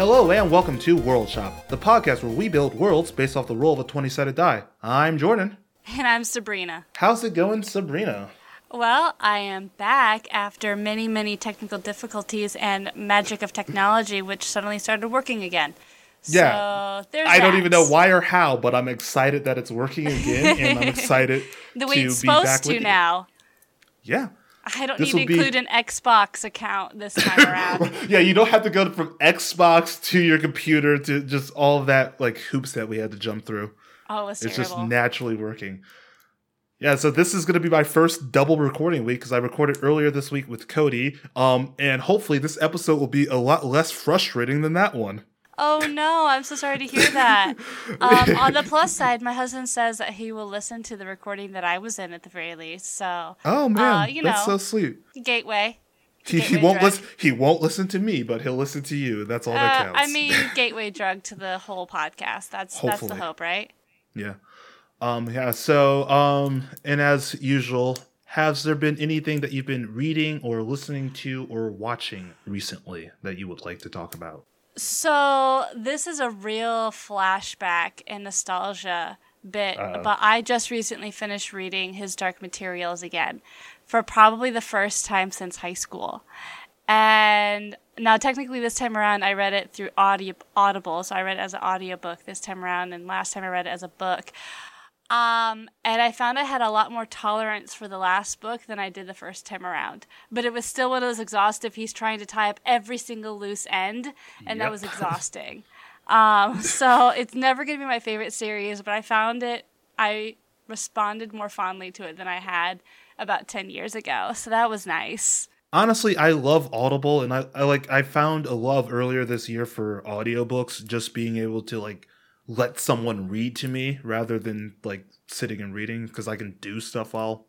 Hello and welcome to World Shop, the podcast where we build worlds based off the roll of a 20 sided die. I'm Jordan. And I'm Sabrina. How's it going, Sabrina? Well, I am back after many, many technical difficulties and magic of technology, which suddenly started working again. Yeah. So there's I don't even know why or how, but I'm excited that it's working again, and I'm excited The way to it's be back supposed with to you. now. Yeah. I don't This need to be- include an Xbox account this time around. Yeah, you don't have to go from Xbox to your computer to just all of that like hoops that we had to jump through. Oh, it It's terrible. just naturally working. Yeah, so this is going to be my first double recording week because I recorded earlier this week with Cody. Um, and hopefully this episode will be a lot less frustrating than that one. Oh no, I'm so sorry to hear that. Um, on the plus side, my husband says that he will listen to the recording that I was in at the very least. So Oh man, Uh, you that's know. so sweet. gateway. He, he won't listen. He won't listen to me, but he'll listen to you. That's all that Uh, counts. I mean, gateway drug to the whole podcast. That's that's the hope, right? Yeah. Um, yeah, so um and as usual, has there been anything that you've been reading or listening to or watching recently that you would like to talk about? So this is a real flashback and nostalgia bit, Uh-oh. but I just recently finished reading his Dark Materials again for probably the first time since high school. And now technically this time around I read it through audio Audible, so I read it as an audiobook this time around and last time I read it as a book. Um, and I found I had a lot more tolerance for the last book than I did the first time around. But it was still one of those exhaustive. He's trying to tie up every single loose end, and that was exhausting. um, so it's never going to be my favorite series, but I found it, I responded more fondly to it than I had about 10 years ago. So that was nice. Honestly, I love Audible and I, I like I found a love earlier this year for audiobooks, just being able to like let someone read to me rather than like sitting and reading because I can do stuff while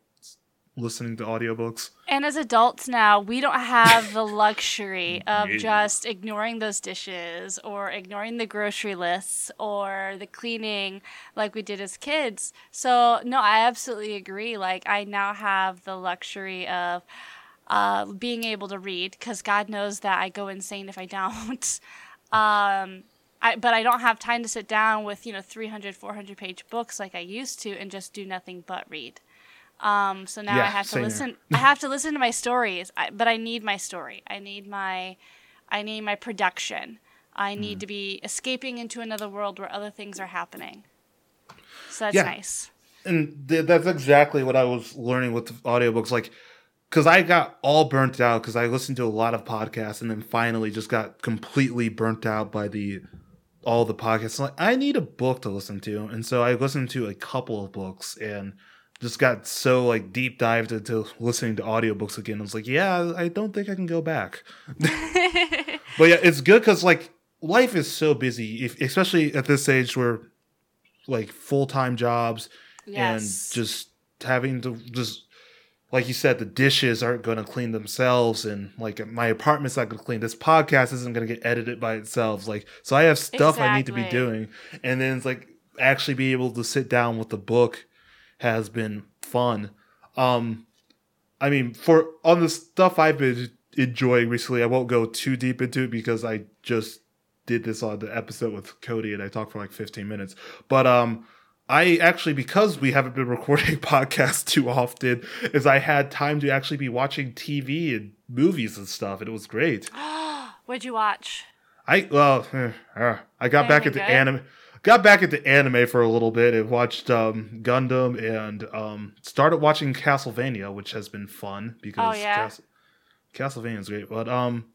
listening to audiobooks. And as adults now, we don't have the luxury of Yeah. just ignoring those dishes or ignoring the grocery lists or the cleaning like we did as kids. So, no, I absolutely agree. Like, I now have the luxury of uh, being able to read because God knows that I go insane if I don't. um, I, but I don't have time to sit down with, you know, 300, 400 page books like I used to and just do nothing but read. Um, so now Yeah, I have to listen. I have to listen to my stories, I, but I need my story. I need my, I need my production. I Mm. need to be escaping into another world where other things are happening. So that's Yeah. nice. and th- that's exactly what I was learning with audiobooks. Like, because I got all burnt out because I listened to a lot of podcasts and then finally just got completely burnt out by the all the podcasts. Like, I need a book to listen to, and so I listened to a couple of books and just got so like deep dived into listening to audiobooks again. I was like, yeah, I don't think I can go back. but yeah, it's good because like life is so busy, if, especially at this age where like full time jobs Yes. and just having to just like you said the dishes aren't going to clean themselves and like my apartment's not going to clean. This podcast isn't going to get edited by itself. Like so i have stuff i need to be doing. And then it's like actually be able to sit down with the book has been fun. Um i mean for on the stuff i've been enjoying recently i won't go too deep into it because i just did this on the episode with cody and i talked for like 15 minutes. But um I actually, because we haven't been recording podcasts too often, is I had time to actually be watching TV and movies and stuff, and it was great. What'd you watch? I well, eh, uh, I got back into good? anime, got back into anime for a little bit, and watched um, Gundam, and um, started watching Castlevania, which has been fun because Oh, yeah? Cas- Castlevania is great. But um,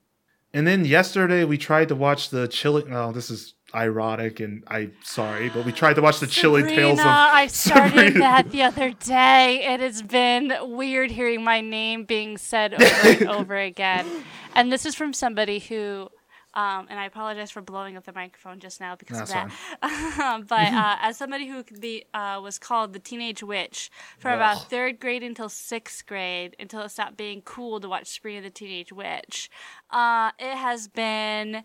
and then yesterday we tried to watch the chilling. Oh, this is ironic, and I'm sorry, but we tried to watch the chilling tales of. I started Sabrina. that the other day. It has been weird hearing my name being said over and over again. And this is from somebody who, um, and I apologize for blowing up the microphone just now because That's of that. but uh, as somebody who could be, uh, was called the Teenage Witch from Ugh. about third grade until sixth grade, until it stopped being cool to watch Sabrina the Teenage Witch, uh, it has been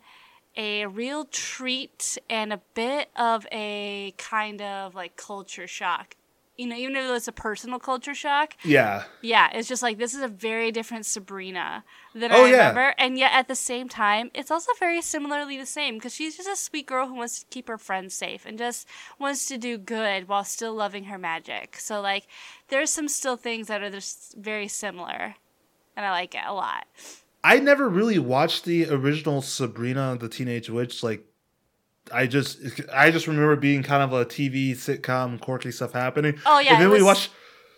a real treat and a bit of a kind of like culture shock you know, even if it was a personal culture shock, Yeah. yeah, it's just like this is a very different Sabrina than Oh, I yeah. remember, and yet at the same time, it's also very similarly the same because she's just a sweet girl who wants to keep her friends safe and just wants to do good while still loving her magic. So like, there's some still things that are just very similar, and I like it a lot. I never really watched the original Sabrina the Teenage Witch. Like, I just, I just remember being kind of a TV sitcom, quirky stuff happening. Oh, yeah, and then we watched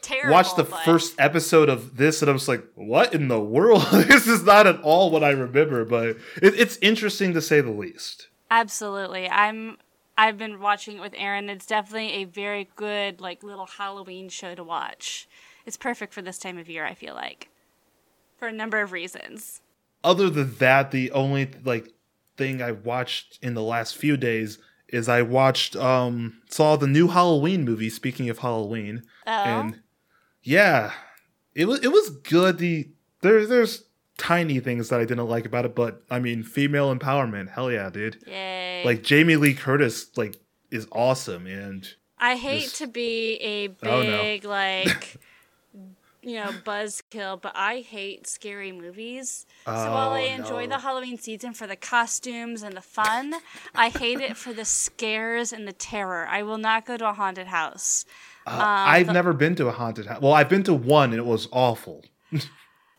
Terrible. watched the but- first episode of this, and I was like, "What in the world? this is not at all what I remember." But it, it's interesting to say the least. Absolutely. I'm I've been watching it with Aaron. It's definitely a very good like little Halloween show to watch. It's perfect for this time of year, I feel like. For a number of reasons. Other than that, the only like thing I watched in the last few days is I watched um saw the new Halloween movie. Speaking of Halloween, Oh. and yeah, it was it was good. The there there's tiny things that I didn't like about it, but I mean, female empowerment, hell yeah, dude. Yay. Like Jamie Lee Curtis, like is awesome, and I hate just- to be a Oh, no. big like you know, buzzkill, but I hate scary movies. so while I Oh, enjoy no. the Halloween season for the costumes and the fun, I hate it for the scares and the terror. I will not go to a haunted house. uh, I've never been to a haunted house. Well, I've been to one, and it was awful.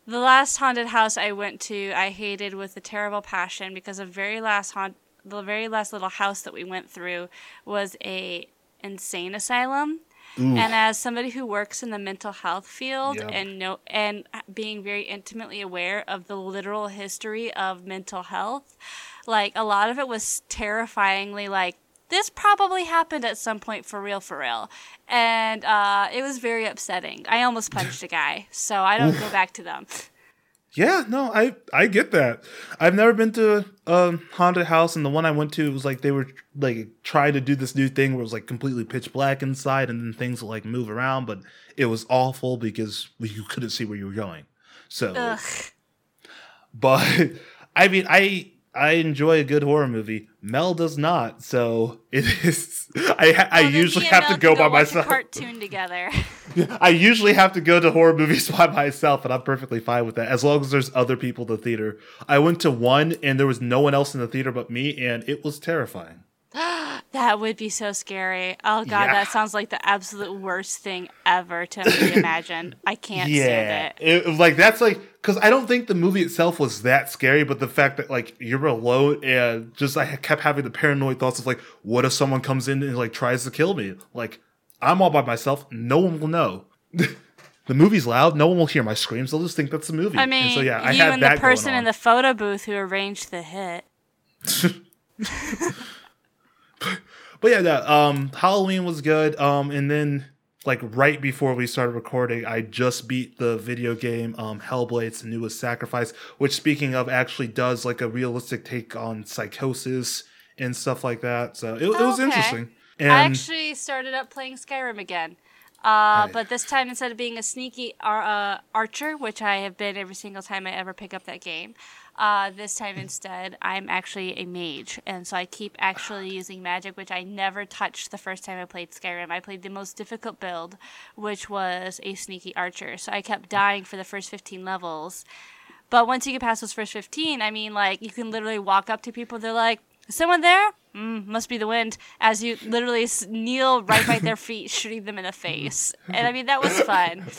The last haunted house I went to, I hated with a terrible passion because the very last haunt, the very last little house that we went through was a insane asylum. Ooh. And as somebody who works in the mental health field Yep. and know and being very intimately aware of the literal history of mental health, like a lot of it was terrifyingly like this probably happened at some point for real for real and uh, it was very upsetting i almost punched a guy so i don't go back to them Yeah, no, I I get that. I've never been to a haunted house, and the one I went to was like they were like trying to do this new thing where it was like completely pitch black inside, and then things would like move around, but it was awful because you couldn't see where you were going. So, Ugh. but I mean, I I enjoy a good horror movie. Mel does not, so it is. I Well, usually have to Mel go by myself. cartoon together I usually have to go to horror movies by myself, and I'm perfectly fine with that as long as there's other people in the theater. I went to one, and there was no one else in the theater but me, and it was terrifying. that would be so scary oh god Yeah. that sounds like the absolute worst thing ever to imagine i can't stand it it, like that's like because I don't think the movie itself was that scary, but the fact that like you're alone and just I kept having the paranoid thoughts of like, what if someone comes in and like tries to kill me? Like I'm all by myself, no one will know. the movie's loud, no one will hear my screams. They'll just think that's the movie. i And mean so yeah, I you had and that the person in the photo booth who arranged the hit But yeah, that, um, Halloween was good. Um, and then like right before we started recording, I just beat the video game um, Hellblade Senua's Sacrifice, which speaking of actually does like a realistic take on psychosis and stuff like that. So it, it was Okay. interesting. And I actually started up playing Skyrim again. Uh, but this time, instead of being a sneaky ar- uh, archer, which I have been every single time I ever pick up that game, uh, this time instead, I'm actually a mage. And so I keep actually using magic, which I never touched the first time I played Skyrim. I played the most difficult build, which was a sneaky archer. So I kept dying for the first 15 levels. But once you get past those first 15, I mean, like, you can literally walk up to people, they're like, "Is someone there? Mm, must be the wind. As you literally kneel right by their feet, shooting them in the face. And I mean, that was fun.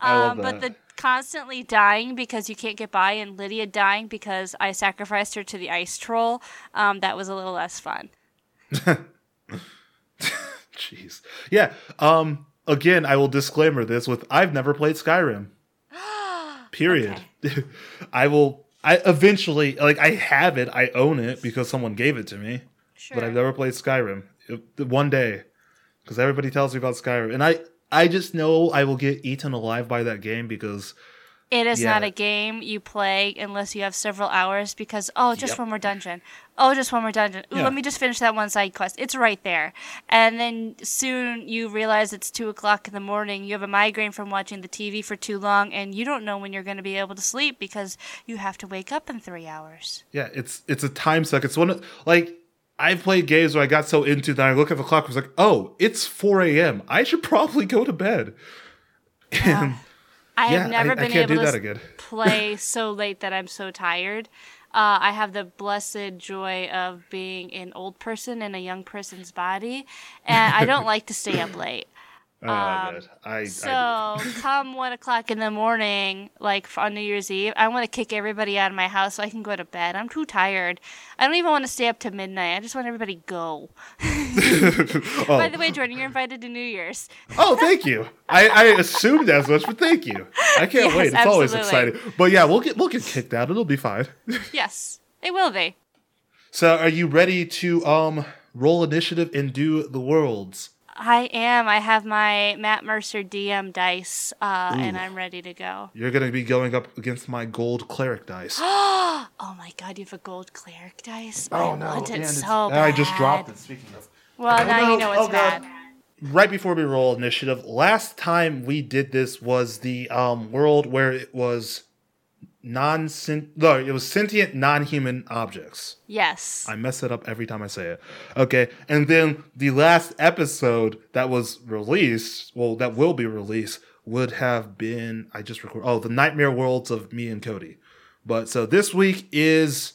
Um, but the constantly dying because you can't get by, and Lydia dying because I sacrificed her to the ice troll, um, that was a little less fun. jeez, yeah. Um, again, I will disclaimer this with I've never played Skyrim. Period. I will. I eventually like I have it. I own it because someone gave it to me. Sure. but I've never played Skyrim. It- one day, because everybody tells me about Skyrim, and I I just know I will get eaten alive by that game because It is Yeah. not a game you play unless you have several hours because oh, just Yep. one more dungeon. Oh, just one more dungeon. Ooh, Yeah. let me just finish that one side quest. It's right there, and then soon you realize it's two o'clock in the morning. You have a migraine from watching the TV for too long, and you don't know when you're going to be able to sleep because you have to wake up in three hours. yeah, it's it's a time suck. It's one of like I've played games where I got so into that I look at the clock and was like, oh, it's 4 a.m. I should probably go to bed. And I yeah, have never I, I been can't able to play so late that I'm so tired. Uh, I have the blessed joy of being an old person in a young person's body, and I don't like to stay up late. Oh, I bet. I, I So, come one o'clock in the morning, like on New Year's Eve, I want to kick everybody out of my house so I can go to bed. I'm too tired. I don't even want to stay up to midnight. I just want everybody to go. oh. By the way, Jordan, you're invited to New Year's. oh, thank you. I, I assumed as much, but thank you. I can't Yes, wait. It's always exciting. But yeah, we'll get we'll get kicked out. It'll be fine. Yes, it will be. So, are you ready to um roll initiative and do the worlds? I am. I have my Matt Mercer DM dice, uh, and I'm ready to go. You're gonna be going up against my gold cleric dice. Oh my god, you have a gold cleric dice? I want it so bad. I just dropped it. Speaking of. Well, Oh, now no. you know it's Oh, God. bad. right before we roll initiative, last time we did this was the um, world where it was non no, it was sentient non-human objects. Yes. I mess it up every time I say it. Okay, and then the last episode that was released, well, that will be released, would have been I just record. Oh, the nightmare worlds of me and Cody. But so this week is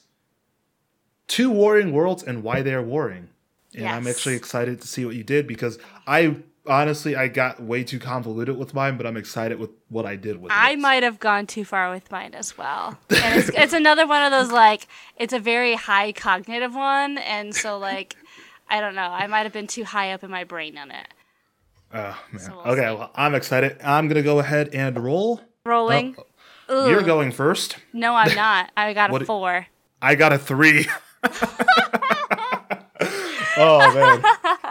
two warring worlds and why they are warring. And I'm actually excited to see what you did because I honestly I got way too convoluted with mine, but I'm excited with what I did with I it. I might have gone too far with mine as well. And it's, it's another one of those like it's a very high cognitive one, and so like I don't know. I might have been too high up in my brain on it. Oh man. So we'll okay, see. well, I'm excited. I'm gonna go ahead and roll. Rolling. Oh, You're going first. No, I'm not. I got a What- four. I got a three. oh man.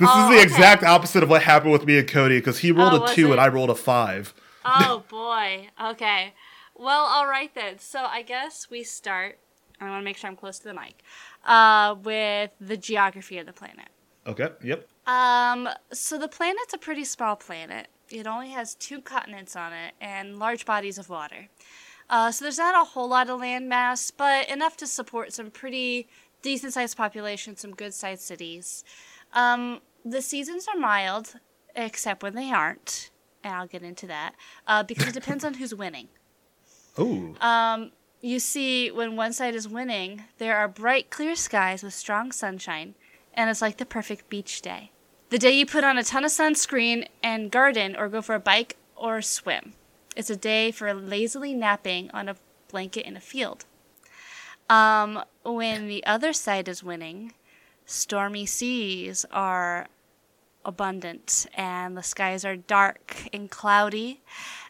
This is the okay. exact opposite of what happened with me and Cody because he rolled Oh, a two it? and I rolled a five. Oh boy. Okay. Well, all right then. So I guess we start. I want to make sure I'm close to the mic. Uh, with the geography of the planet. Okay. Yep. Um, so the planet's a pretty small planet. It only has two continents on it and large bodies of water. Uh, so there's not a whole lot of land mass, but enough to support some pretty decent sized population, some good sized cities. Um, the seasons are mild, except when they aren't. And I'll get into that uh, because it depends on who's winning. Ooh. Um, you see, when one side is winning, there are bright, clear skies with strong sunshine, and it's like the perfect beach day. The day you put on a ton of sunscreen and garden or go for a bike or swim. It's a day for lazily napping on a blanket in a field. Um, when the other side is winning, stormy seas are abundant and the skies are dark and cloudy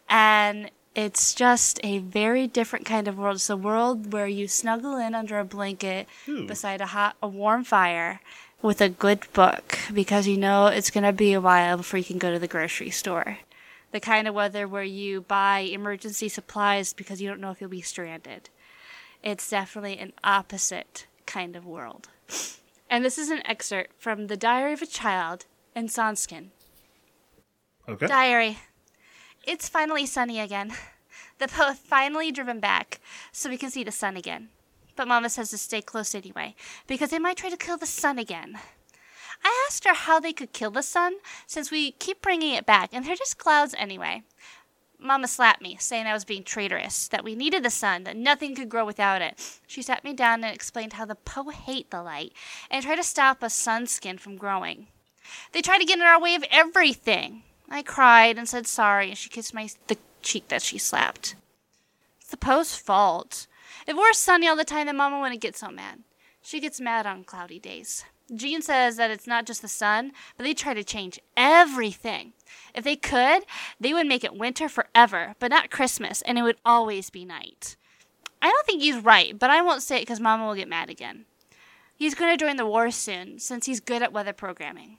and it's just a very different kind of world. It's a world where you snuggle in under a blanket Ooh. beside a hot, a warm fire with a good book because you know it's going to be a while before you can go to the grocery store. The kind of weather where you buy emergency supplies because you don't know if you'll be stranded. It's definitely an opposite kind of world. And this is an excerpt from The Diary of a Child in Sunskin. Okay. Diary. It's finally sunny again. The poet finally driven back, so we can see the sun again. But Mama says to stay close anyway, because they might try to kill the sun again. I asked her how they could kill the sun, since we keep bringing it back, and they're just clouds anyway. Mama slapped me, saying I was being traitorous, that we needed the sun, that nothing could grow without it. She sat me down and explained how the Poe hate the light, and try to stop a sun skin from growing. They try to get in our way of everything. I cried and said sorry, and she kissed my the cheek that she slapped. It's the Poe's fault. If it were sunny all the time, then Mama wouldn't get so mad. She gets mad on cloudy days. Jean says that it's not just the sun, but they try to change everything. If they could, they would make it winter forever, but not Christmas, and it would always be night. I don't think he's right, but I won't say it because Mama will get mad again. He's going to join the war soon, since he's good at weather programming.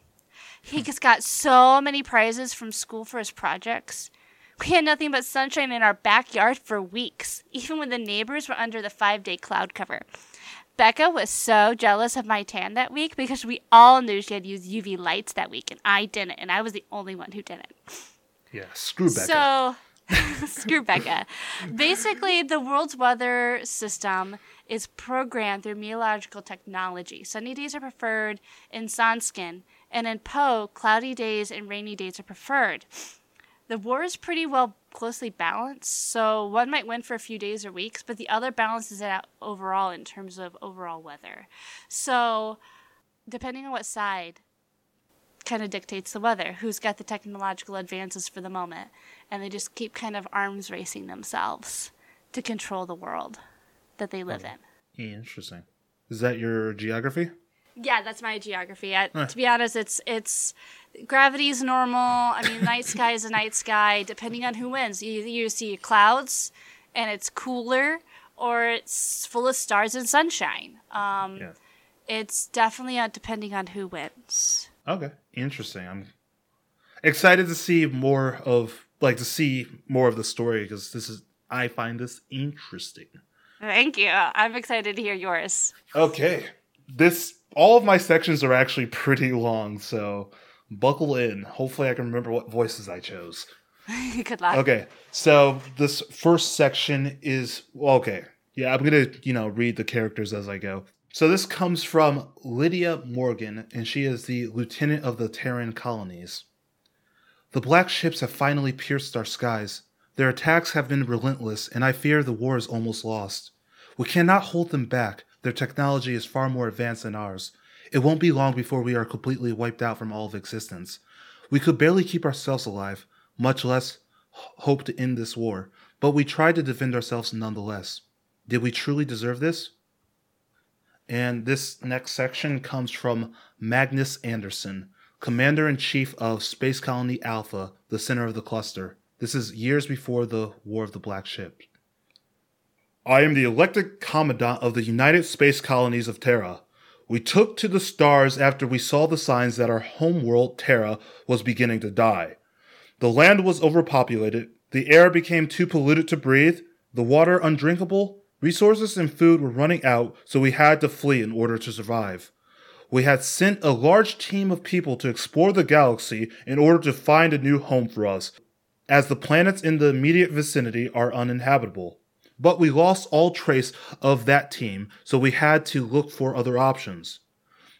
He hmm. just got so many prizes from school for his projects. We had nothing but sunshine in our backyard for weeks, even when the neighbors were under the five day cloud cover. Becca was so jealous of my tan that week because we all knew she had used UV lights that week, and I didn't, and I was the only one who didn't. Yeah. Screw Becca. So, Screw Becca. Basically, the world's weather system is programmed through meteorological technology. Sunny days are preferred in Sunskin, and in Poe, cloudy days and rainy days are preferred. The war is pretty well closely balanced, so one might win for a few days or weeks, but the other balances it out overall in terms of overall weather. So, depending on what side, kind of dictates the weather, who's got the technological advances for the moment, and they just keep kind of arms racing themselves to control the world that they live in. Interesting. Is that your geography? Yeah, that's my geography. I, To be honest, it's it's gravity is normal. I mean, night sky is a night sky. Depending on who wins, you you see clouds, and it's cooler, or it's full of stars and sunshine. Um, yeah. It's definitely depending on who wins. Okay, interesting. I'm excited to see more of like to see more of the story because this is I find this interesting. Thank you. I'm excited to hear yours. Okay. This all of my sections are actually pretty long, so buckle in. Hopefully I can remember what voices I chose. Good luck. Okay. So this first section is okay. Yeah, I'm to, you know, read the characters as I go. So this comes from Lydia Morgan, and she is the lieutenant of the Terran colonies. The black ships have finally pierced our skies. Their attacks have been relentless, and I fear the war is almost lost. We cannot hold them back. Their technology is far more advanced than ours. It won't be long before we are completely wiped out from all of existence. We could barely keep ourselves alive, much less hope to end this war, but we tried to defend ourselves nonetheless. Did we truly deserve this? And this next section comes from Magnus Anderson, Commander in Chief of Space Colony Alpha, the center of the cluster. This is years before the War of the Black Ship. I am the elected Commandant of the United Space Colonies of Terra. We took to the stars after we saw the signs that our homeworld, Terra, was beginning to die. The land was overpopulated, the air became too polluted to breathe, the water undrinkable, Resources and food were running out, so we had to flee in order to survive. We had sent a large team of people to explore the galaxy in order to find a new home for us, as the planets in the immediate vicinity are uninhabitable. But we lost all trace of that team, so we had to look for other options.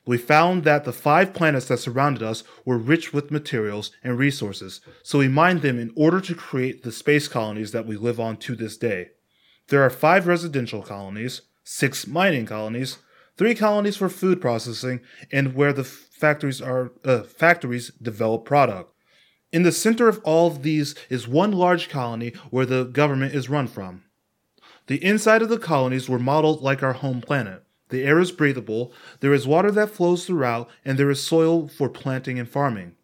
We found that the five planets that surrounded us were rich with materials and resources, so we mined them in order to create the space colonies that we live on to this day. There are five residential colonies, six mining colonies, three colonies for food processing, and where the factories are uh, factories develop product. In the center of all of these is one large colony where the government is run from. The inside of the colonies were modeled like our home planet. The air is breathable, there is water that flows throughout, and there is soil for planting and farming.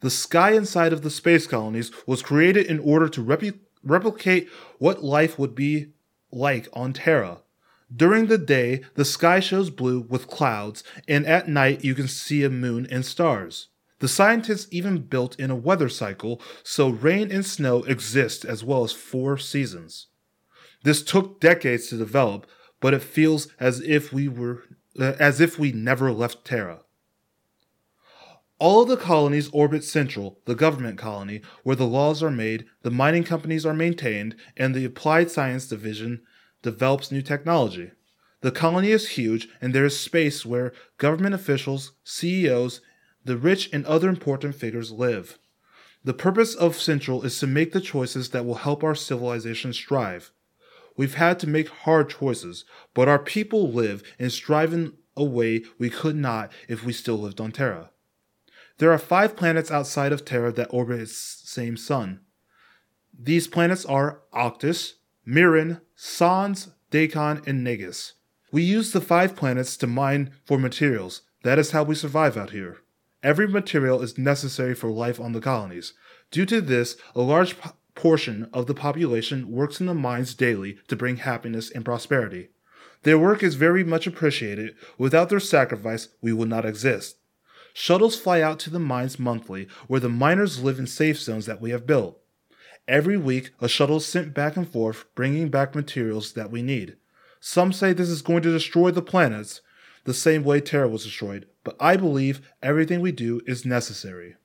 The sky inside of the space colonies was created in order to repu- replicate what life would be like on Terra. During the day, the sky shows blue with clouds, and at night, you can see a moon and stars. The scientists even built in a weather cycle so rain and snow exist as well as four seasons. This took decades to develop, but it feels as if we were uh, as if we never left Terra. All of the colonies orbit Central, the government colony, where the laws are made, the mining companies are maintained, and the Applied Science Division develops new technology. The colony is huge, and there is space where government officials, CEOs, the rich, and other important figures live. The purpose of Central is to make the choices that will help our civilization strive. We've had to make hard choices, but our people live and strive in a way we could not if we still lived on Terra. There are five planets outside of Terra that orbit its same sun. These planets are Octus, Mirin, Sans, Dacon, and Negus. We use the five planets to mine for materials. That is how we survive out here. Every material is necessary for life on the colonies. Due to this, a large portion of the population works in the mines daily to bring happiness and prosperity. Their work is very much appreciated. Without their sacrifice, we would not exist. Shuttles fly out to the mines monthly, where the miners live in safe zones that we have built. Every week, a shuttle is sent back and forth, bringing back materials that we need. Some say this is going to destroy the planets, the same way Terra was destroyed, but I believe everything we do is necessary.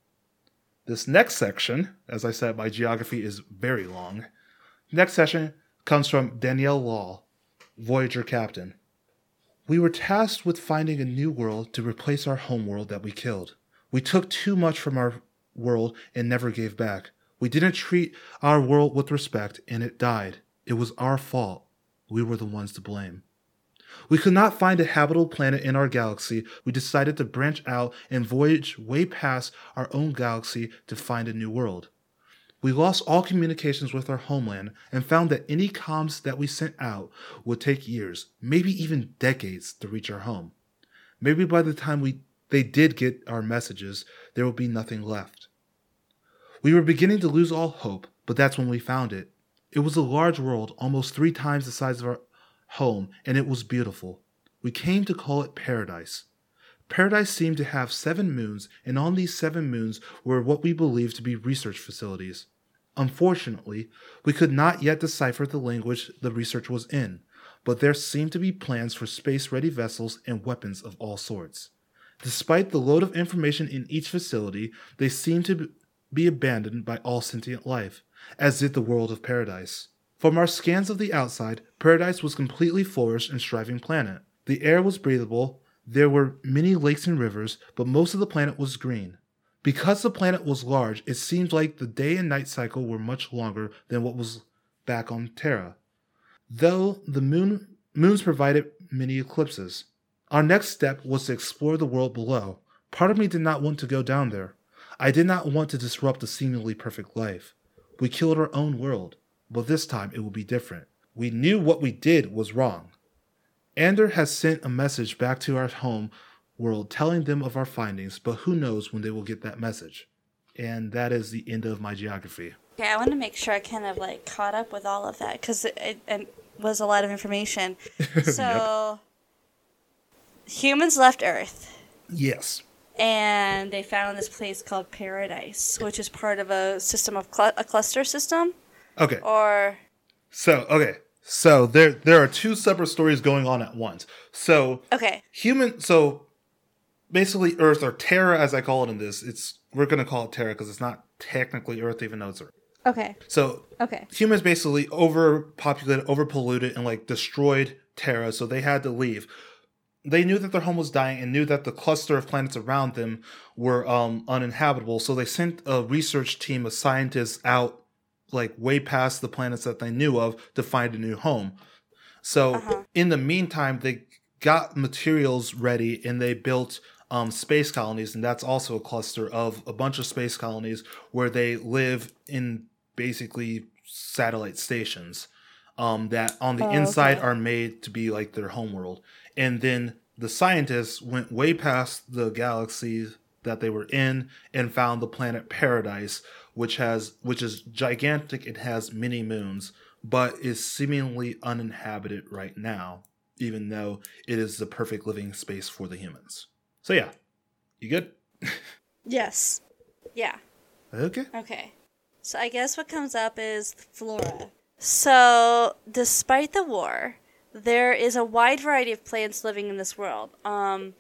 This next section, as I said, my geography is very long. Next section comes from Danielle Law, Voyager captain. We were tasked with finding a new world to replace our home world that we killed. We took too much from our world and never gave back. We didn't treat our world with respect and it died. It was our fault. We were the ones to blame. We could not find a habitable planet in our galaxy. We decided to branch out and voyage way past our own galaxy to find a new world. We lost all communications with our homeland and found that any comms that we sent out would take years, maybe even decades, to reach our home. Maybe by the time we they did get our messages, there would be nothing left. We were beginning to lose all hope, but that's when we found it. It was a large world, almost three times the size of our home, and it was beautiful. We came to call it paradise. Paradise seemed to have seven moons, and on these seven moons were what we believed to be research facilities. Unfortunately, we could not yet decipher the language the research was in, but there seemed to be plans for space ready vessels and weapons of all sorts. Despite the load of information in each facility, they seemed to be abandoned by all sentient life, as did the world of Paradise. From our scans of the outside, Paradise was completely flourish and striving planet. The air was breathable, there were many lakes and rivers, but most of the planet was green. Because the planet was large, it seemed like the day and night cycle were much longer than what was back on Terra. Though the moon moons provided many eclipses. Our next step was to explore the world below. Part of me did not want to go down there. I did not want to disrupt a seemingly perfect life. We killed our own world, but this time it will be different. We knew what we did was wrong. Ander has sent a message back to our home world telling them of our findings, but who knows when they will get that message. And that is the end of my geography. Okay, I want to make sure I kind of like caught up with all of that because it, it, was a lot of information. So, yep. humans left Earth. Yes. And they found this place called Paradise, which is part of a system of cl- a cluster system. Okay. Or. So okay, so there there are two separate stories going on at once. So okay, human. So basically, Earth or Terra, as I call it in this, it's we're gonna call it Terra because it's not technically Earth, even though it's Earth. Okay. So okay, humans basically overpopulated, overpolluted, and like destroyed Terra, so they had to leave. They knew that their home was dying and knew that the cluster of planets around them were um, uninhabitable. So they sent a research team of scientists out like way past the planets that they knew of to find a new home. So uh-huh. in the meantime, they got materials ready and they built um, space colonies, and that's also a cluster of a bunch of space colonies where they live in basically satellite stations um, that on the oh, inside okay. are made to be like their homeworld. And then the scientists went way past the galaxies that they were in and found the planet Paradise, which has which is gigantic. It has many moons, but is seemingly uninhabited right now, even though it is the perfect living space for the humans. So yeah, you good? yes. Yeah. Okay. Okay. So I guess what comes up is flora. So despite the war, there is a wide variety of plants living in this world. Um,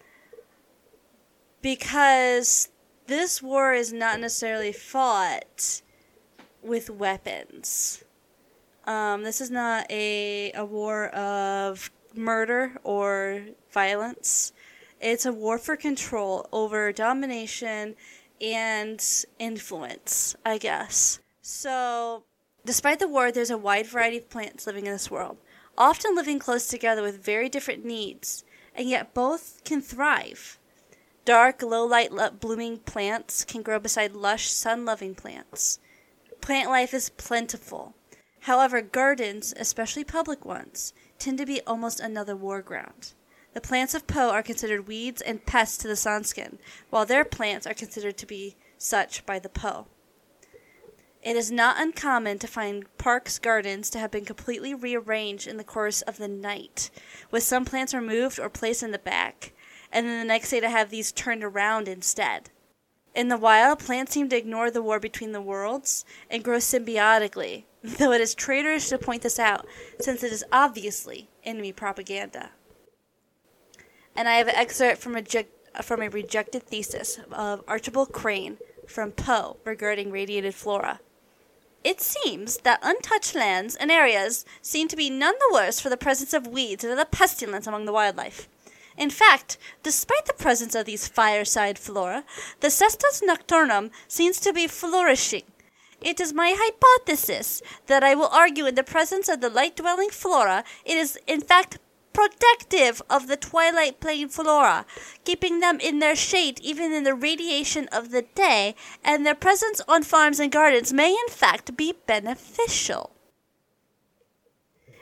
because this war is not necessarily fought with weapons. Um, this is not a, a war of murder or violence. It's a war for control over domination and influence, I guess. So, despite the war, there's a wide variety of plants living in this world, often living close together with very different needs, and yet both can thrive. Dark, low light blooming plants can grow beside lush, sun loving plants. Plant life is plentiful. However, gardens, especially public ones, tend to be almost another war ground. The plants of Poe are considered weeds and pests to the Sunskin, while their plants are considered to be such by the Poe. It is not uncommon to find parks' gardens to have been completely rearranged in the course of the night, with some plants removed or placed in the back, and then the next day to have these turned around instead. In the wild, plants seem to ignore the war between the worlds and grow symbiotically, though it is traitorous to point this out, since it is obviously enemy propaganda. And I have an excerpt from a, from a rejected thesis of Archibald Crane, from Poe regarding radiated flora. It seems that untouched lands and areas seem to be none the worse for the presence of weeds and other pestilence among the wildlife. In fact, despite the presence of these fireside flora, the cestrum nocturnum seems to be flourishing. It is my hypothesis that I will argue in the presence of the light dwelling flora, it is in fact protective of the twilight plane flora, keeping them in their shade even in the radiation of the day, and their presence on farms and gardens may in fact be beneficial.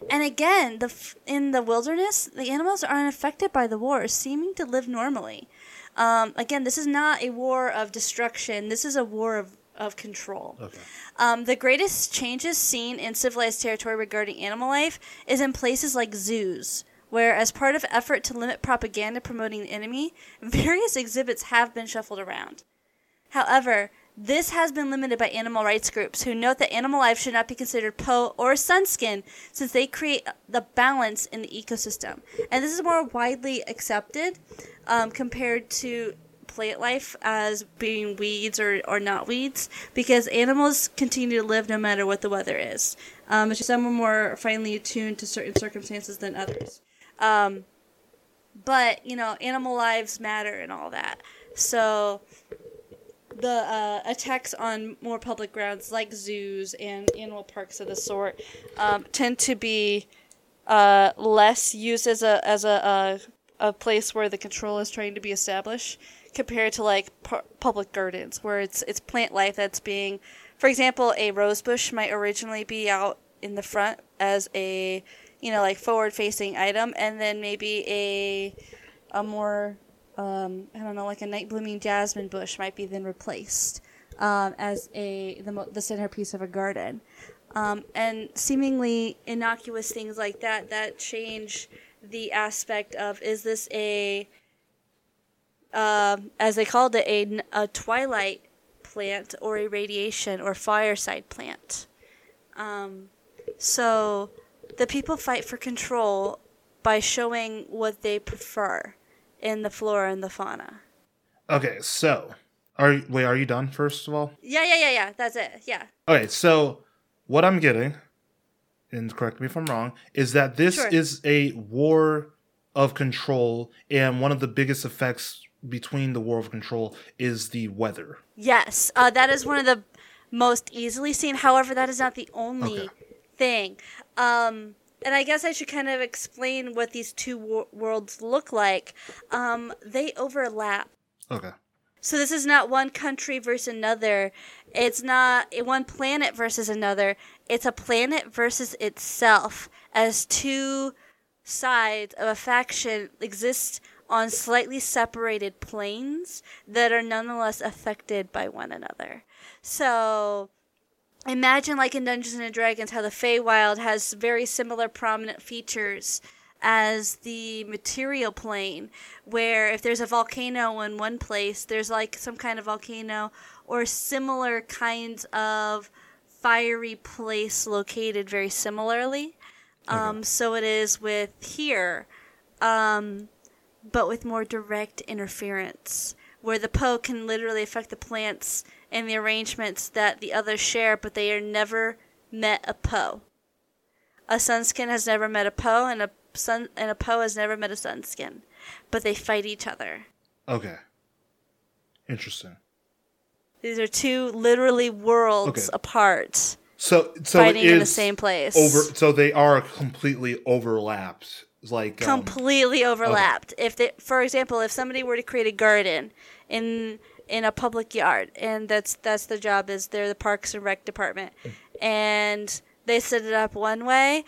And again, the f- in the wilderness, the animals are unaffected by the war, seeming to live normally. Um, again, this is not a war of destruction. This is a war of, of control. Okay. Um, the greatest changes seen in civilized territory regarding animal life is in places like zoos, where, as part of effort to limit propaganda promoting the enemy, various exhibits have been shuffled around. However, this has been limited by animal rights groups who note that animal life should not be considered Poe or Sunskin since they create the balance in the ecosystem. And this is more widely accepted um, compared to plant life as being weeds or, or not weeds because animals continue to live no matter what the weather is. Um, it's just some are more finely attuned to certain circumstances than others. Um, but, you know, animal lives matter and all that. So the uh, attacks on more public grounds like zoos and animal parks of the sort um, tend to be uh, less used as a as a, a a place where the control is trying to be established compared to like pu- public gardens where it's it's plant life that's being for example a rose bush might originally be out in the front as a you know like forward facing item and then maybe a a more um, I don't know, like a night blooming jasmine bush might be then replaced um, as a the, the centerpiece of a garden. Um, and seemingly innocuous things like that that change the aspect of is this a um as they called it a, a twilight plant or a radiation or fireside plant. Um, so the people fight for control by showing what they prefer in the flora and the fauna. Okay, so are wait, are you done first of all? Yeah, yeah, yeah, yeah. That's it. Yeah. Okay, so what I'm getting, and correct me if I'm wrong, is that this Sure. is a war of control, and one of the biggest effects between the war of control is the weather. Yes, uh, that is one of the most easily seen. However, that is not the only Okay. thing. Um, and I guess I should kind of explain what these two wor- worlds look like. Um, they overlap. Okay. So this is not one country versus another. It's not one planet versus another. It's a planet versus itself as two sides of a faction exist on slightly separated planes that are nonetheless affected by one another. So imagine like in Dungeons and Dragons how the Feywild has very similar prominent features as the material plane where if there's a volcano in one place there's like some kind of volcano or similar kinds of fiery place located very similarly. Um, so it is with here um, but with more direct interference where the Poe can literally affect the plants and the arrangements that the others share, but they are never met a Poe. A Sunskin has never met a Poe, and a sun and a Poe has never met a Sunskin, but they fight each other. Okay. Interesting. These are two literally worlds Okay. apart, So so fighting in the same place. over. So they are completely overlapped. Like um, completely overlapped. If they, for example, if somebody were to create a garden in in a public yard, and that's that's the job is they're the Parks and Rec department, and they set it up one way,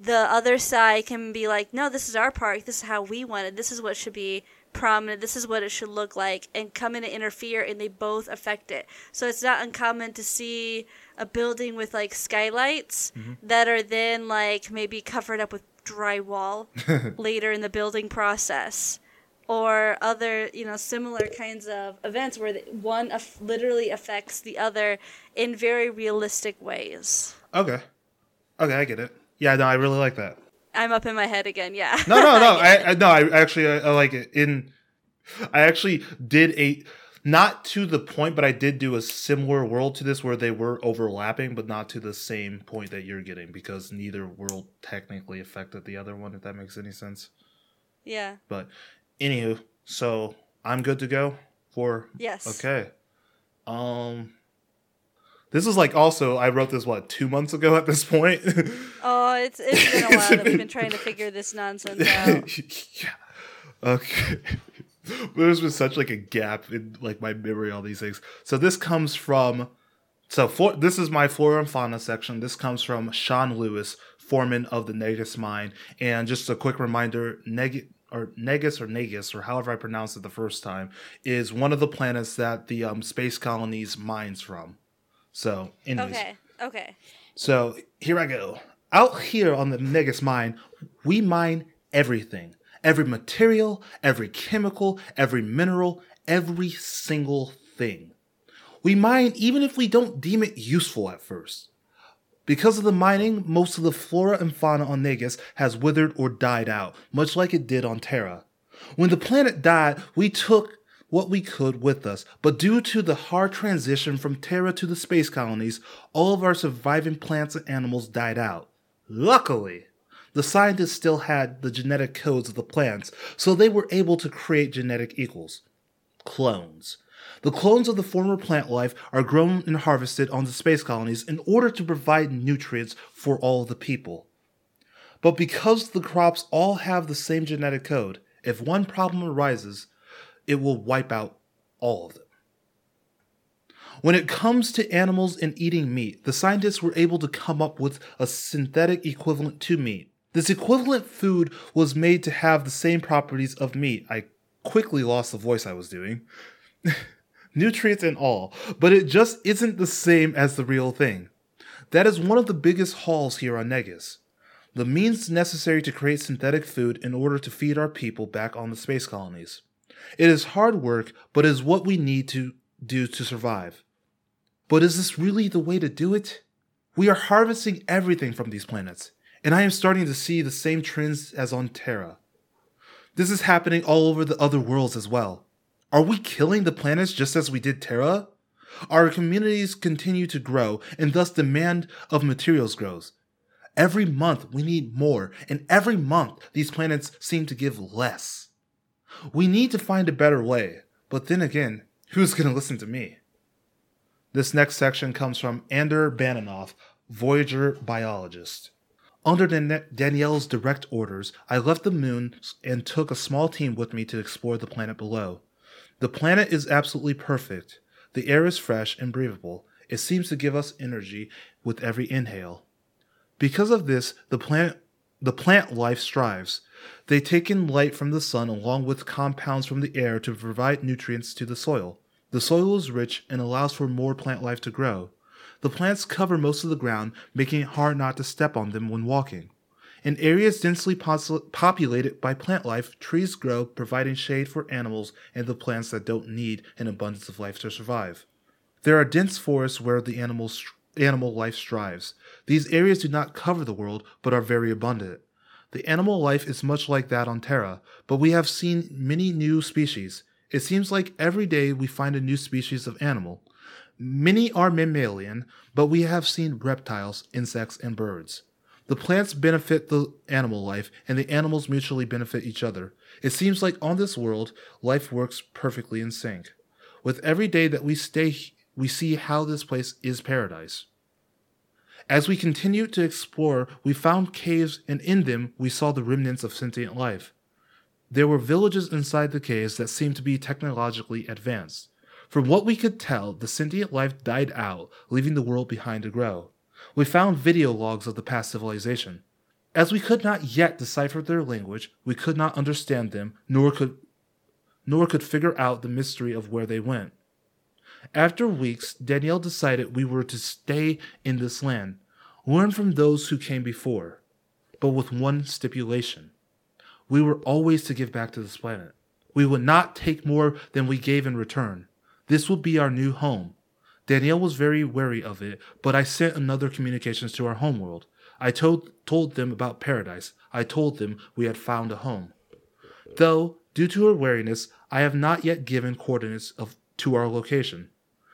the other side can be like, no, this is our park. This is how we want it. This is what should be prominent. This is what it should look like, and come in and interfere, and they both affect it. So it's not uncommon to see a building with like skylights mm-hmm. that are then like maybe covered up with drywall later in the building process or other you know similar kinds of events where one aff- literally affects the other in very realistic ways okay, okay, I get it. Yeah, no, I really like that. i'm up in my head again yeah No, no, no. I, I no, I actually I, I like it. In I actually did a not to the point, but I did do a similar world to this where they were overlapping, but not to the same point that you're getting because neither world technically affected the other one. If that makes any sense. Yeah. But anywho, so I'm good to go for Yes. Okay. Um this is like also I wrote this what two months ago at this point. Oh, it's it's been a while that we've been trying to figure this nonsense out. yeah. Okay. There's been such like a gap in like my memory, all these things. So this comes from so for this is my flora and fauna section. This comes from Sean Lewis, foreman of the Negus mine. And just a quick reminder, Neg or Negus or Negus or however I pronounced it the first time is one of the planets that the um, space colonies mines from. So, anyways, Okay. Okay. so here I go. Out here on the Negus mine, we mine everything. Every material, every chemical, every mineral, every single thing. We mine even if we don't deem it useful at first. Because of the mining, most of the flora and fauna on Negus has withered or died out, much like it did on Terra. When the planet died, we took what we could with us, but due to the hard transition from Terra to the space colonies, all of our surviving plants and animals died out. Luckily, the scientists still had the genetic codes of the plants, so they were able to create genetic equals clones. The clones of the former plant life are grown and harvested on the space colonies in order to provide nutrients for all the people. But because the crops all have the same genetic code, if one problem arises, it will wipe out all of them. When it comes to animals and eating meat, the scientists were able to come up with a synthetic equivalent to meat. This equivalent food was made to have the same properties of meat. I quickly lost the voice I was doing. Nutrients and all, but it just isn't the same as the real thing. That is one of the biggest hauls here on Negus. The means necessary to create synthetic food in order to feed our people back on the space colonies. It is hard work, but is what we need to do to survive. But is this really the way to do it? We are harvesting everything from these planets, and I am starting to see the same trends as on Terra. This is happening all over the other worlds as well. Are we killing the planets just as we did Terra? Our communities continue to grow, and thus demand of materials grows. Every month we need more, and every month these planets seem to give less. We need to find a better way, but then again, who's going to listen to me? This next section comes from Ander Bananoff, Voyager biologist. Under Dan- Danielle's direct orders, I left the moon and took a small team with me to explore the planet below. The planet is absolutely perfect. The air is fresh and breathable. It seems to give us energy with every inhale. Because of this, the plant the plant life strives. They take in light from the sun along with compounds from the air to provide nutrients to the soil. The soil is rich and allows for more plant life to grow. The plants cover most of the ground, making it hard not to step on them when walking. In areas densely populated by plant life, trees grow, providing shade for animals and the plants that don't need an abundance of life to survive. There are dense forests where the animals, animal life strives. These areas do not cover the world, but are very abundant. The animal life is much like that on Terra, but we have seen many new species. It seems like every day we find a new species of animal. Many are mammalian, but we have seen reptiles, insects, and birds. The plants benefit the animal life, and the animals mutually benefit each other. It seems like on this world, life works perfectly in sync. With every day that we stay, we see how this place is paradise. As we continued to explore, we found caves, and in them we saw the remnants of sentient life. There were villages inside the caves that seemed to be technologically advanced. From what we could tell, the sentient life died out, leaving the world behind to grow. We found video logs of the past civilization. As we could not yet decipher their language, we could not understand them, nor could nor could figure out the mystery of where they went. After weeks, Danielle decided we were to stay in this land, learn from those who came before, but with one stipulation. We were always to give back to this planet. We would not take more than we gave in return. This would be our new home. Danielle was very wary of it, but I sent another communications to our homeworld. I told, told them about paradise. I told them we had found a home. Though, due to her wariness, I have not yet given coordinates of to our location.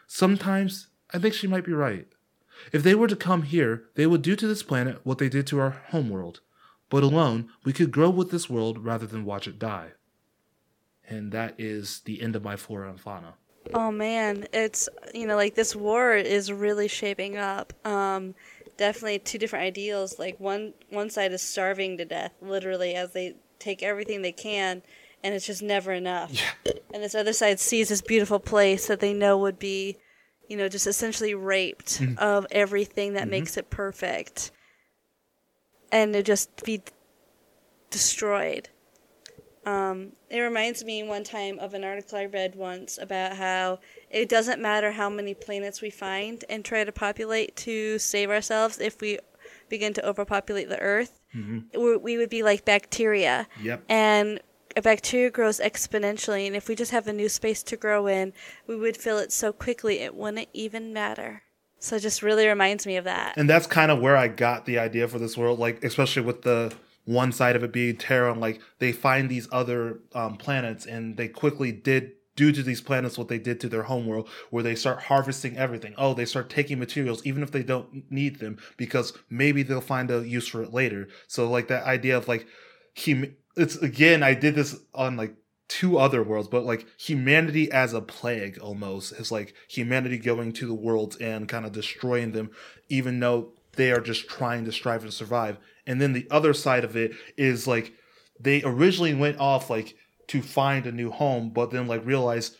Sometimes I think she might be right. If they were to come here, they would do to this planet what they did to our homeworld. But alone, we could grow with this world rather than watch it die. And that is the end of my flora and fauna. Oh man, it's you know like this war is really shaping up. Um, definitely two different ideals. Like one one side is starving to death, literally, as they take everything they can, and it's just never enough. Yeah. And this other side sees this beautiful place that they know would be, you know, just essentially raped of everything that makes it perfect, and to just be destroyed. Um, it reminds me one time of an article I read once about how it doesn't matter how many planets we find and try to populate to save ourselves if we begin to overpopulate the Earth. we we would be like bacteria. Yep. And a bacteria grows exponentially, and if we just have a new space to grow in, we would fill it so quickly it wouldn't even matter. So it just really reminds me of that. And that's kind of where I got the idea for this world, like especially with the one side of it being Terra, and like they find these other um, planets and they quickly did do to these planets what they did to their homeworld, where they start harvesting everything. Oh, they start taking materials even if they don't need them because maybe they'll find a use for it later. So like that idea of like hum- it's again I did this on like two other worlds, but like humanity as a plague almost is like humanity going to the worlds and kind of destroying them, even though they are just trying to strive to survive. And then the other side of it is like they originally went off like to find a new home, but then like realized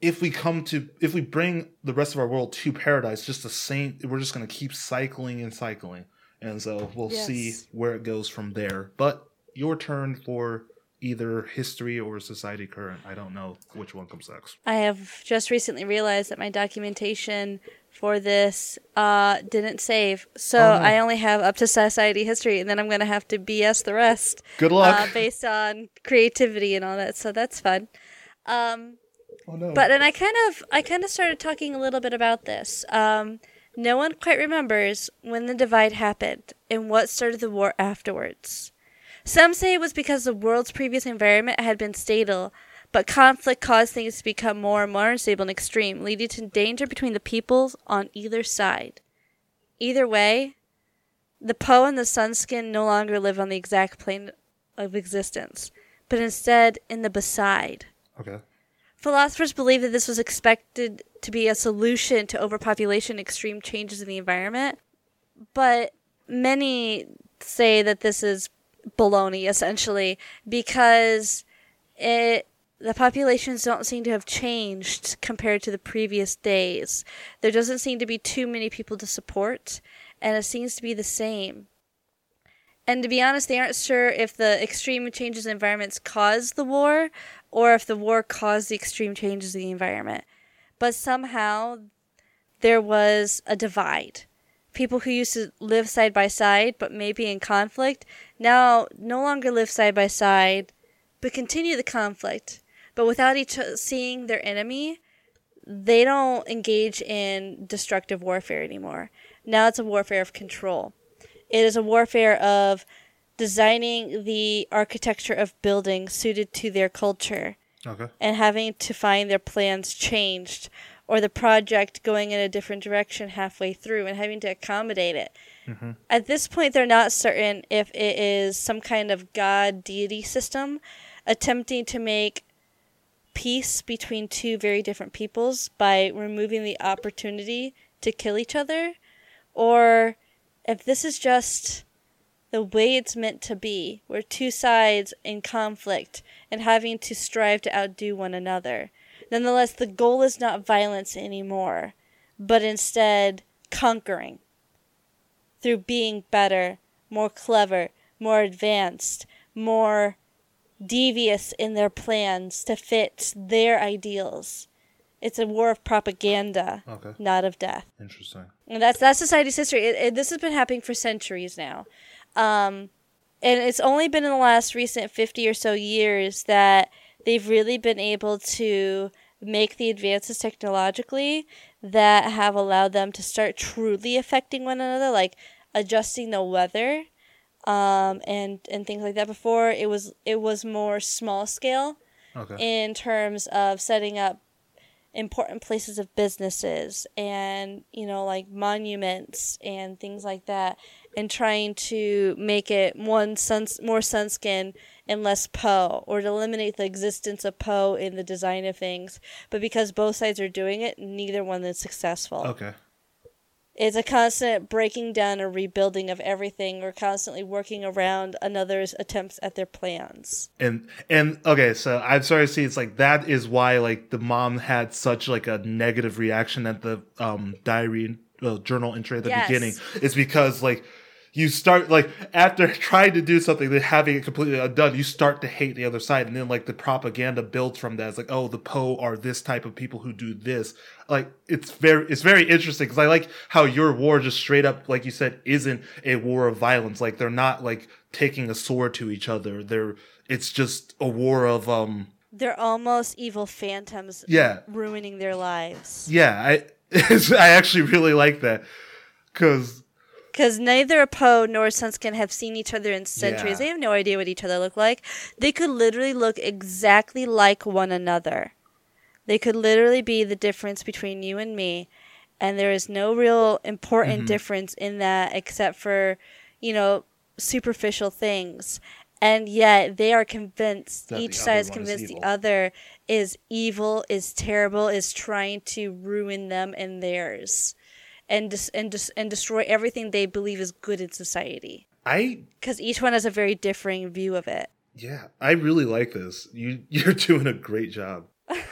if we come to if we bring the rest of our world to paradise, just the same we're just gonna keep cycling and cycling. And so we'll see where it goes from there. But your turn for either history or society current. I don't know which one comes next. I have just recently realized that my documentation for this uh, didn't save. So Oh. I only have up to society history, and then I'm going to have to BS the rest. Good luck. Uh, based on creativity and all that. So that's fun. Um, oh no. but and I kind of I kind of started talking a little bit about this. Um, no one quite remembers when the divide happened and what started the war afterwards. Some say it was because the world's previous environment had been stable, but conflict caused things to become more and more unstable and extreme, leading to danger between the peoples on either side. Either way, the Poe and the Sunskin no longer live on the exact plane of existence, but instead in the beside. okay. Philosophers believe that this was expected to be a solution to overpopulation and extreme changes in the environment, but many say that this is baloney essentially because it the populations don't seem to have changed compared to the previous days. There doesn't seem to be too many people to support, and it seems to be the same. And to be honest, they aren't sure if the extreme changes in environments caused the war or if the war caused the extreme changes in the environment. But somehow there was a divide. People who used to live side by side but maybe in conflict now no longer live side by side but continue the conflict. But without each seeing their enemy, they don't engage in destructive warfare anymore. Now it's a warfare of control. It is a warfare of designing the architecture of buildings suited to their culture Okay. and having to find their plans changed or the project going in a different direction halfway through and having to accommodate it. Mm-hmm. At this point, they're not certain if it is some kind of god deity system attempting to make peace between two very different peoples by removing the opportunity to kill each other, or if this is just the way it's meant to be, where two sides in conflict and having to strive to outdo one another. Nonetheless, the goal is not violence anymore, but instead conquering through being better, more clever, more advanced, more devious in their plans to fit their ideals. It's a war of propaganda, Okay. not of death. Interesting. And that's that's society's history. It, it, this has been happening for centuries now, um, and it's only been in the last recent fifty or so years that they've really been able to make the advances technologically that have allowed them to start truly affecting one another, like adjusting the weather, um, and and things like that. Before it was it was more small scale Okay. in terms of setting up important places of businesses and you know like monuments and things like that and trying to make it one suns more sunskin and less Poe or to eliminate the existence of Poe in the design of things but because both sides are doing it neither one is successful Okay. It's a constant breaking down or rebuilding of everything or constantly working around another's attempts at their plans And and okay, so I'm sorry to see it's like that is why like the mom had such like a negative reaction at the um diary uh, journal entry at the Yes. beginning. It's because like you start like after trying to do something then having it completely undone, you start to hate the other side, and then like the propaganda builds from that. It's like, oh, the Poe are this type of people who do this. Like it's very it's very interesting because I like how your war just straight up, like you said, isn't a war of violence. Like they're not like taking a sword to each other. They're it's just a war of um they're almost evil phantoms yeah ruining their lives yeah I I actually really like that because because neither Poe nor Sunskin have seen each other in centuries. Yeah. They have no idea what each other look like. They could literally look exactly like one another. They could literally be the difference between you and me, and there is no real important Mm-hmm. difference in that except for, you know, superficial things. And yet they are convinced, That each side is one is convinced the other is evil, is terrible, is trying to ruin them and theirs and dis- and dis- and destroy everything they believe is good in society I because each one has a very differing view of it. yeah I really like this. You you're doing a great job.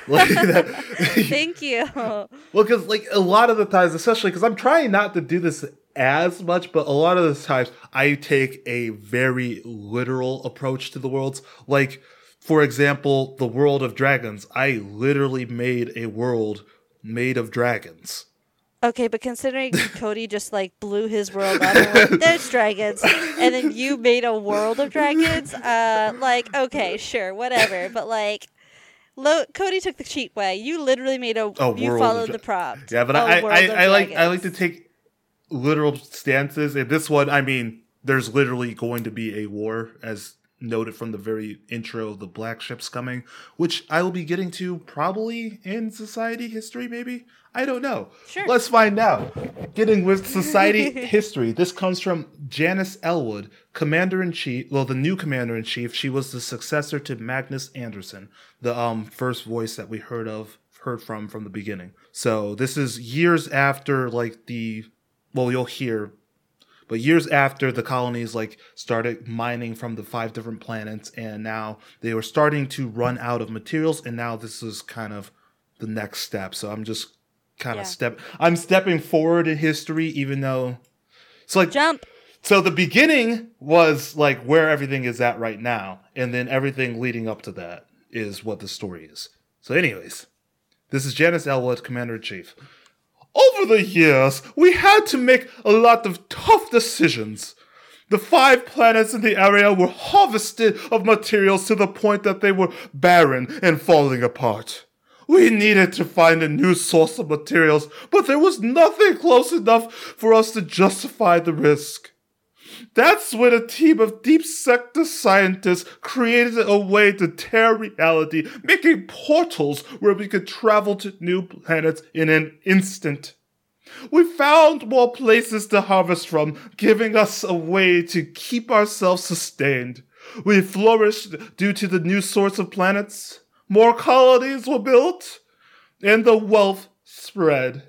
Like that, Thank you. Well, because like a lot of the times, especially because I'm trying not to do this as much, but a lot of the times I take a very literal approach to the worlds. Like, for example, the world of dragons. I literally made a world made of dragons. Okay, but considering Cody just like blew his world up, and went, there's dragons, and then you made a world of dragons. Uh, like okay, sure, whatever, but like. Lo- Cody took the cheap way. You literally made a. A you followed dra- the prompt. Yeah, but I, world I, I like I like to take literal stances. In this one, I mean, there's literally going to be a war, as noted from the very intro of the black ships coming, which I will be getting to probably in society history, maybe. I don't know. Sure. Let's find out. Getting with society history. This comes from Janice Elwood, commander in chief. Well, the new commander in chief. She was the successor to Magnus Anderson, the um first voice that we heard of heard from from the beginning. So this is years after like the well you'll hear but years after the colonies like started mining from the five different planets and now they were starting to run out of materials and now this is kind of the next step. So I'm just kind Yeah. of step I'm stepping forward in history even though so like Jump. so the beginning was like where everything is at right now, and then everything leading up to that is what the story is. So, anyways, this is Janice Elwood, Commander in Chief. Over the years, we had to make a lot of tough decisions. The five planets in the area were harvested of materials to the point that they were barren and falling apart. We needed to find a new source of materials, but there was nothing close enough for us to justify the risk. That's when a team of deep sector scientists created a way to tear reality, making portals where we could travel to new planets in an instant. We found more places to harvest from, giving us a way to keep ourselves sustained. We flourished due to the new source of planets. More colonies were built, and the wealth spread.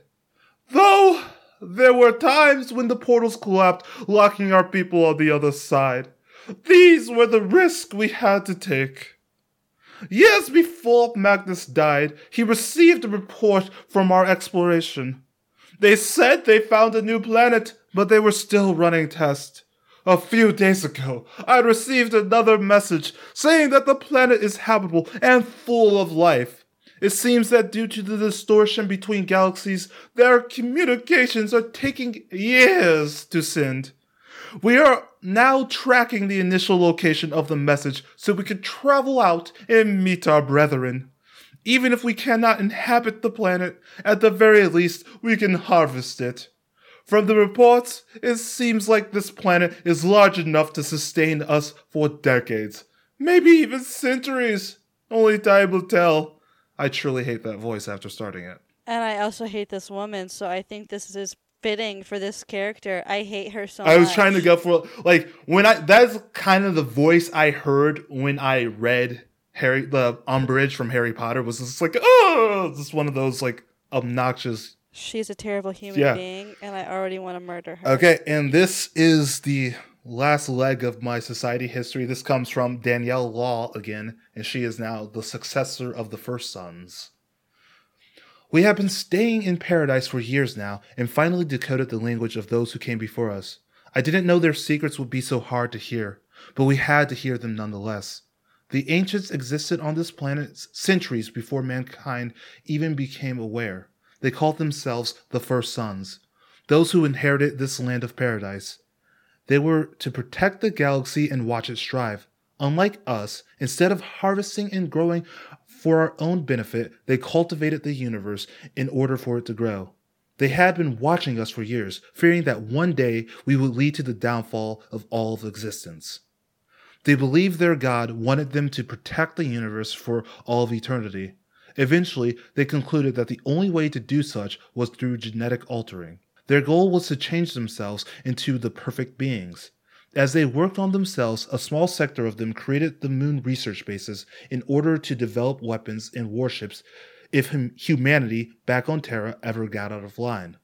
Though there were times when the portals collapsed, locking our people on the other side. These were the risks we had to take. Years before Magnus died, he received a report from our exploration. They said they found a new planet, but they were still running tests. A few days ago, I received another message saying that the planet is habitable and full of life. It seems that due to the distortion between galaxies, their communications are taking years to send. We are now tracking the initial location of the message so we can travel out and meet our brethren. Even if we cannot inhabit the planet, at the very least, we can harvest it. From the reports, it seems like this planet is large enough to sustain us for decades, maybe even centuries. Only time will tell. I truly hate that voice after starting it. And I also hate this woman, so I think this is fitting for this character. I hate her so I was trying to go for like when I that's kind of the voice I heard when I read Harry the Umbridge from Harry Potter was just like oh just one of those like obnoxious She's a terrible human Yeah. being, and I already want to murder her. Okay, and this is the last leg of my society history. This comes from Danielle Law again, and she is now the successor of the first sons. We have been staying in paradise for years now, and finally decoded the language of those who came before us. I didn't know their secrets would be so hard to hear, but we had to hear them nonetheless. The ancients existed on this planet centuries before mankind even became aware. They called themselves the first sons those who inherited this land of paradise. They were to protect the galaxy and watch it strive. Unlike us, instead of harvesting and growing for our own benefit, they cultivated the universe in order for it to grow. They had been watching us for years, fearing that one day we would lead to the downfall of all of existence. They believed their God wanted them to protect the universe for all of eternity. Eventually, they concluded that the only way to do such was through genetic altering. Their goal was to change themselves into the perfect beings. As they worked on themselves, a small sector of them created the moon research bases in order to develop weapons and warships if humanity back on Terra ever got out of line.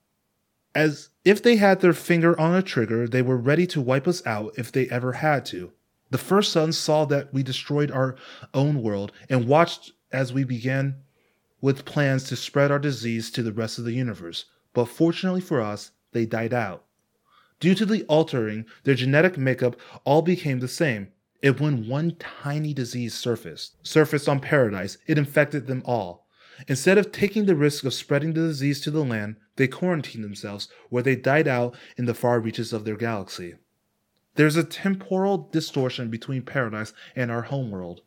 As if they had their finger on a trigger, they were ready to wipe us out if they ever had to. The first sons saw that we destroyed our own world and watched as we began with plans to spread our disease to the rest of the universe, but fortunately for us, they died out. Due to the altering, their genetic makeup all became the same. And when one tiny disease surfaced, surfaced on Paradise, it infected them all. Instead of taking the risk of spreading the disease to the land, they quarantined themselves where they died out in the far reaches of their galaxy. There's a temporal distortion between Paradise and our homeworld.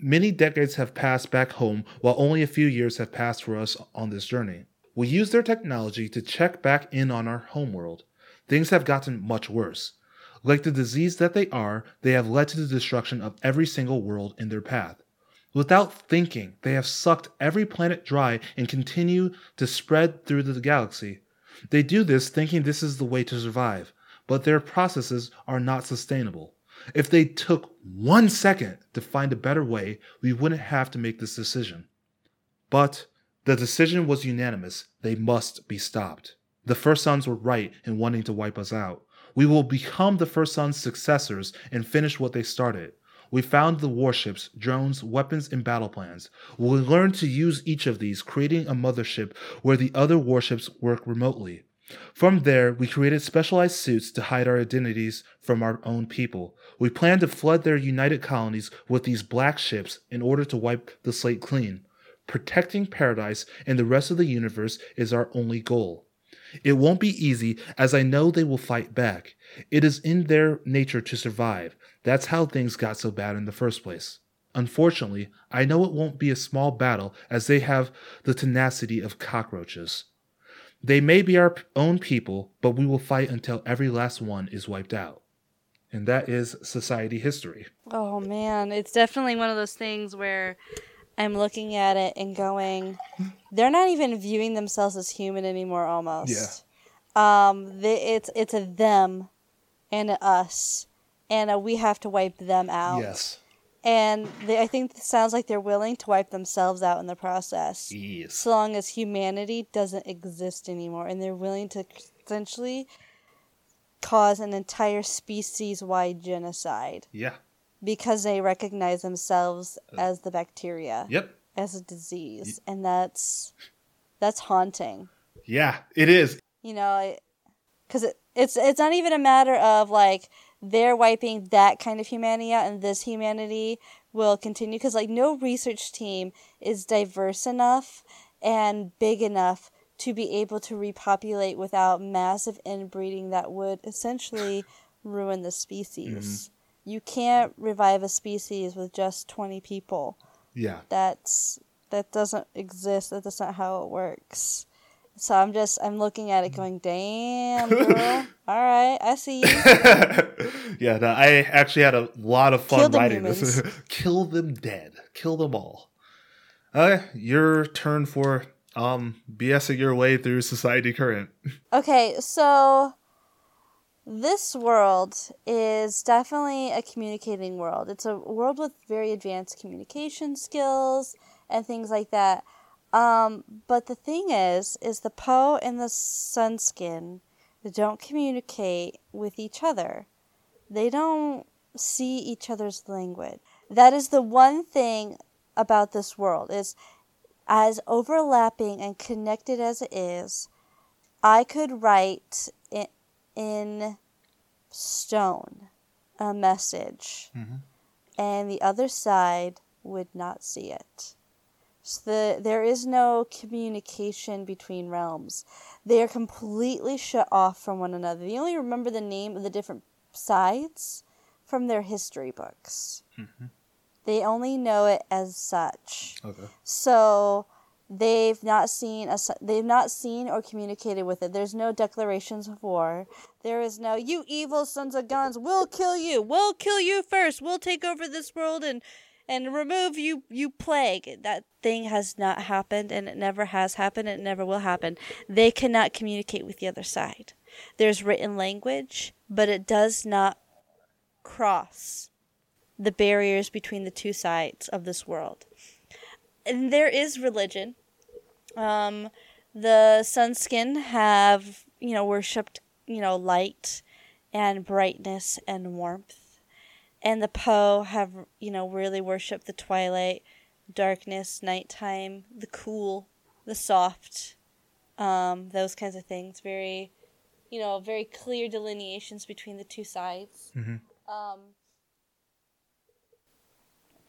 Many decades have passed back home, while only a few years have passed for us on this journey. We use their technology to check back in on our homeworld. Things have gotten much worse. Like the disease that they are, they have led to the destruction of every single world in their path. Without thinking, they have sucked every planet dry and continue to spread through the galaxy. They do this thinking this is the way to survive, but their processes are not sustainable. If they took one second to find a better way, we wouldn't have to make this decision. But the decision was unanimous. They must be stopped. The First Sons were right in wanting to wipe us out. We will become the First Sons' successors and finish what they started. We found the warships, drones, weapons, and battle plans. We learned to use each of these, creating a mothership where the other warships work remotely. From there, we created specialized suits to hide our identities from our own people. We plan to flood their united colonies with these black ships in order to wipe the slate clean. Protecting paradise and the rest of the universe is our only goal. It won't be easy, as I know they will fight back. It is in their nature to survive. That's how things got so bad in the first place. Unfortunately, I know it won't be a small battle, as they have the tenacity of cockroaches. They may be our own people, but we will fight until every last one is wiped out. And that is society history. Oh man, it's definitely one of those things where I'm looking at it and going, they're not even viewing themselves as human anymore. Almost. Yeah. Um. They, it's it's a them, and a us, and a we have to wipe them out. Yes. And they, I think it sounds like they're willing to wipe themselves out in the process. Yes. So long as humanity doesn't exist anymore, and they're willing to essentially cause an entire species-wide genocide Yeah. because they recognize themselves uh. as the bacteria Yep. as a disease and that's that's haunting Yeah, it is. you know because it, it's it's not even a matter of like they're wiping that kind of humanity out and this humanity will continue because like no research team is diverse enough and big enough to be able to repopulate without massive inbreeding that would essentially ruin the species. Mm-hmm. You can't revive a species with just 20 people. Yeah. that's that doesn't exist. That's not how it works so i'm just i'm looking at it going damn girl all right i see you yeah, no, I actually had a lot of fun writing this. humans. Kill them dead. Kill them all. Okay, your turn for um BSing your way through society current. Okay, so this world is definitely a communicating world. It's a world with very advanced communication skills and things like that. Um, but the thing is, is the Poe and the Sunskin don't communicate with each other. They don't see each other's language. That is the one thing about this world is as overlapping and connected as it is, I could write in, in stone a message, Mm-hmm. and the other side would not see it. The, there is no communication between realms. They are completely shut off from one another. They only remember the name of the different sides from their history books. Mm-hmm. They only know it as such. Okay. So they've not seen a, they've not seen or communicated with it. There's no declarations of war. There is no you evil sons of guns, we'll kill you. We'll kill you first. We'll take over this world and and remove you you plague. That thing has not happened and it never has happened and it never will happen. They cannot communicate with the other side. There's written language, but it does not cross the barriers between the two sides of this world. And there is religion. Um, the Sunskin have, you know, worshipped, you know, light and brightness and warmth. And the Poe have, you know, really worshipped the twilight, darkness, nighttime, the cool, the soft, um, those kinds of things. Very, you know, very clear delineations between the two sides. Mhm. Um,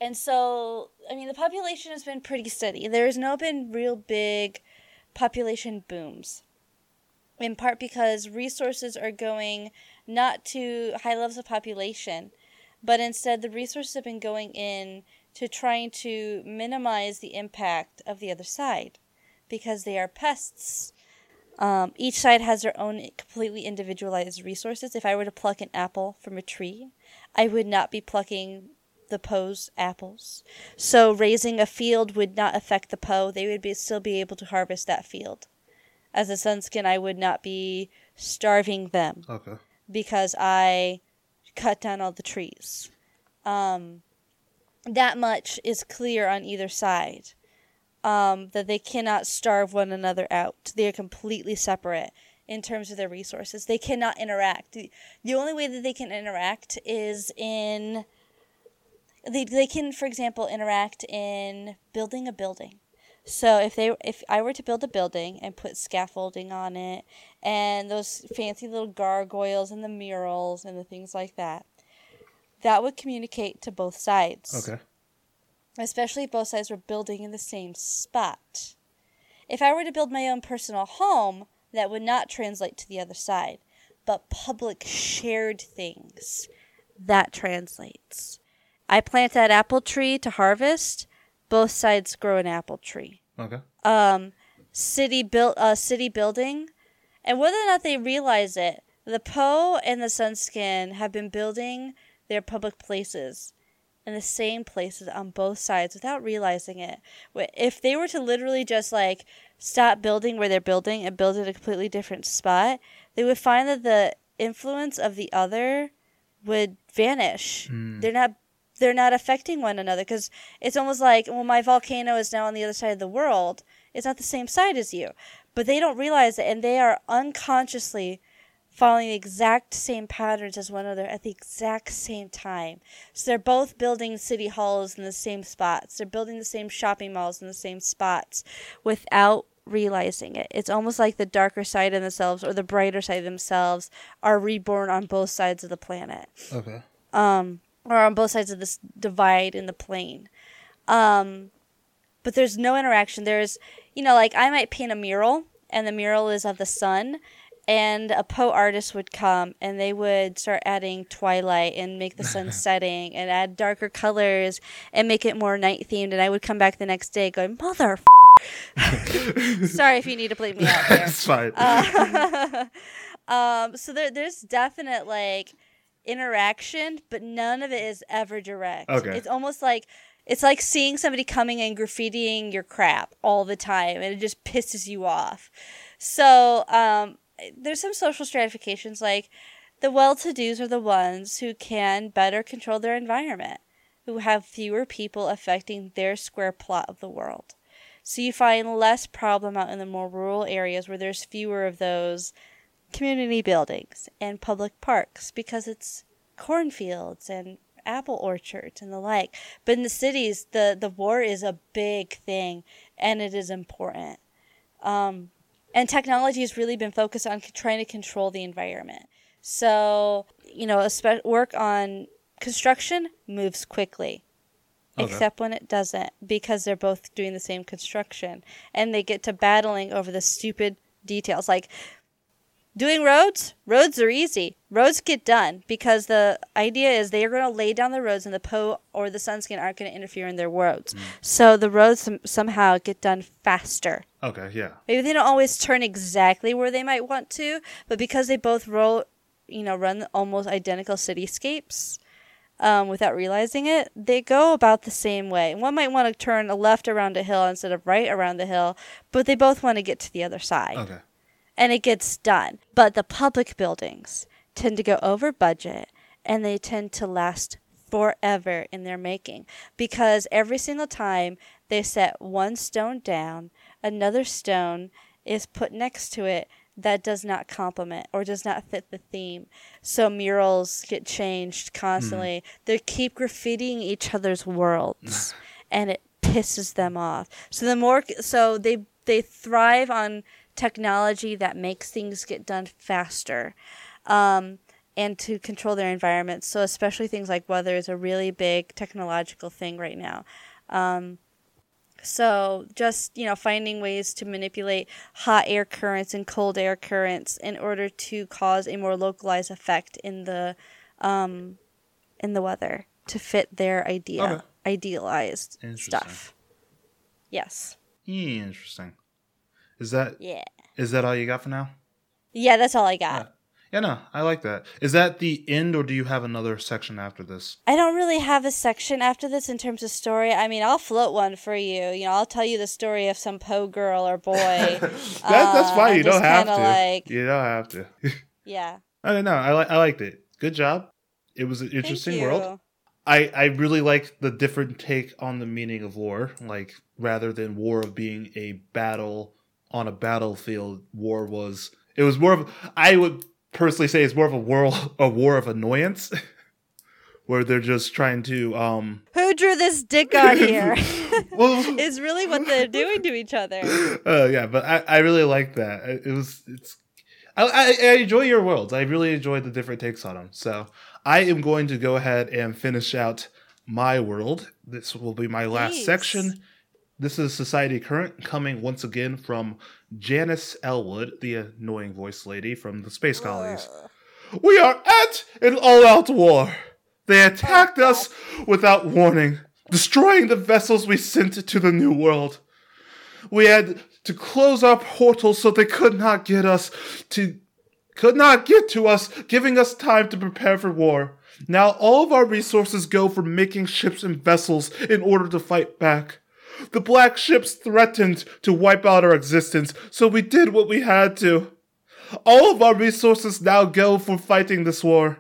and so, I mean, the population has been pretty steady. There has no been real big population booms. In part because resources are going not to high levels of population, but instead the resources have been going in to trying to minimize the impact of the other side because they are pests. Um, each side has their own completely individualized resources. If I were to pluck an apple from a tree, I would not be plucking the Poe's apples. So raising a field would not affect the Poe. They would be, still be able to harvest that field. As a Sunskin, I would not be starving them Okay. because I cut down all the trees. Um, that much is clear on either side. Um, that they cannot starve one another out. They are completely separate in terms of their resources. They cannot interact. The, only way that they can interact is in. They, they can, for example, interact in building a building. So if they if I were to build a building and put scaffolding on it and those fancy little gargoyles and the murals and the things like that, that would communicate to both sides. Okay. Especially if both sides were building in the same spot. If I were to build my own personal home, that would not translate to the other side. But public shared things, that translates. I plant that apple tree to harvest, both sides grow an apple tree Okay. um, city built uh, city building, and whether or not they realize it, the Poe and the Sunskin have been building their public places in the same places on both sides without realizing it. If they were to literally just like stop building where they're building and build at a completely different spot, they would find that the influence of the other would vanish. They're not they're not affecting one another because it's almost like well my volcano is now on the other side of the world. It's not the same side as you. But they don't realize it and they are unconsciously following the exact same patterns as one another at the exact same time. So they're both building city halls in the same spots. They're building the same shopping malls in the same spots without realizing it. It's almost like the darker side of themselves or the brighter side of themselves are reborn on both sides of the planet. Okay. um, or on both sides of this divide in the plane. Um, but there's no interaction. There's, you know, like I might paint a mural, and the mural is of the sun, and a Poe artist would come and they would start adding twilight and make the sun setting and add darker colors and make it more night themed. And I would come back the next day going, Mother. Sorry if you need to bleep me out there. It's fine. Uh, um, so there, there's definite like interaction, but none of it is ever direct. Okay. It's almost like It's like seeing somebody coming and graffitiing your crap all the time, and it just pisses you off. So um, there's some social stratifications, like the well-to-dos are the ones who can better control their environment, who have fewer people affecting their square plot of the world. So you find less problem out in the more rural areas where there's fewer of those community buildings and public parks because it's cornfields and apple orchards and the like. But in the cities, the, the war is a big thing and it is important. Um, and technology has really been focused on trying to control the environment. So, you know, spe- work on construction moves quickly. Okay. Except when it doesn't, because they're both doing the same construction. And they get to battling over the stupid details. Like, Doing roads, roads are easy. Roads get done because the idea is they are going to lay down the roads and the Poe or the Sunskin aren't going to interfere in their roads. Mm. So the roads somehow get done faster. Okay, yeah. Maybe they don't always turn exactly where they might want to, but because they both roll, you know, run almost identical cityscapes, um, without realizing it, they go about the same way. One might want to turn a left around a hill instead of right around the hill, but they both want to get to the other side. Okay and it gets done. But the public buildings tend to go over budget and they tend to last forever in their making because every single time they set one stone down, another stone is put next to it that does not complement or does not fit the theme. So murals get changed constantly. Mm. They keep graffitiing each other's worlds and it pisses them off. So the more so they they thrive on technology that makes things get done faster. Um, and to control their environment. So, especially things like weather is a really big technological thing right now. Um, so, just you know, finding ways to manipulate hot air currents and cold air currents in order to cause a more localized effect in the um, in the weather to fit their idea, okay. idealized stuff. Yes. Interesting. Is that yeah? Is that all you got for now? Yeah, that's all I got. Yeah. Yeah, no, I like that. Is that the end, or do you have another section after this? I don't really have a section after this in terms of story. I mean, I'll float one for you. You know, I'll tell you the story of some Poe girl or boy. that, that's fine. Uh, you don't have to. Like, you don't have to. yeah. I don't know. I like. I liked it. Good job. It was an interesting world. I I really like the different take on the meaning of war. Like rather than war of being a battle on a battlefield war was it was more of I would personally say it's more of a war a war of annoyance where they're just trying to um who drew this dick on here? Well is really what they're doing to each other. Uh, yeah but I, I really like that. It was it's I, I, I enjoy your worlds. I really enjoy the different takes on them so i am going to go ahead and finish out my world. This will be my last section this is Society Current coming once again from Janice Elwood, the annoying voice lady from the Space Colonies. We are at an all out war. They attacked us without warning, destroying the vessels we sent to the New World. We had to close our portals so they could not get us to could not get to us, giving us time to prepare for war. Now all of our resources go for making ships and vessels in order to fight back. The black ships threatened to wipe out our existence, so we did what we had to. All of our resources now go for fighting this war.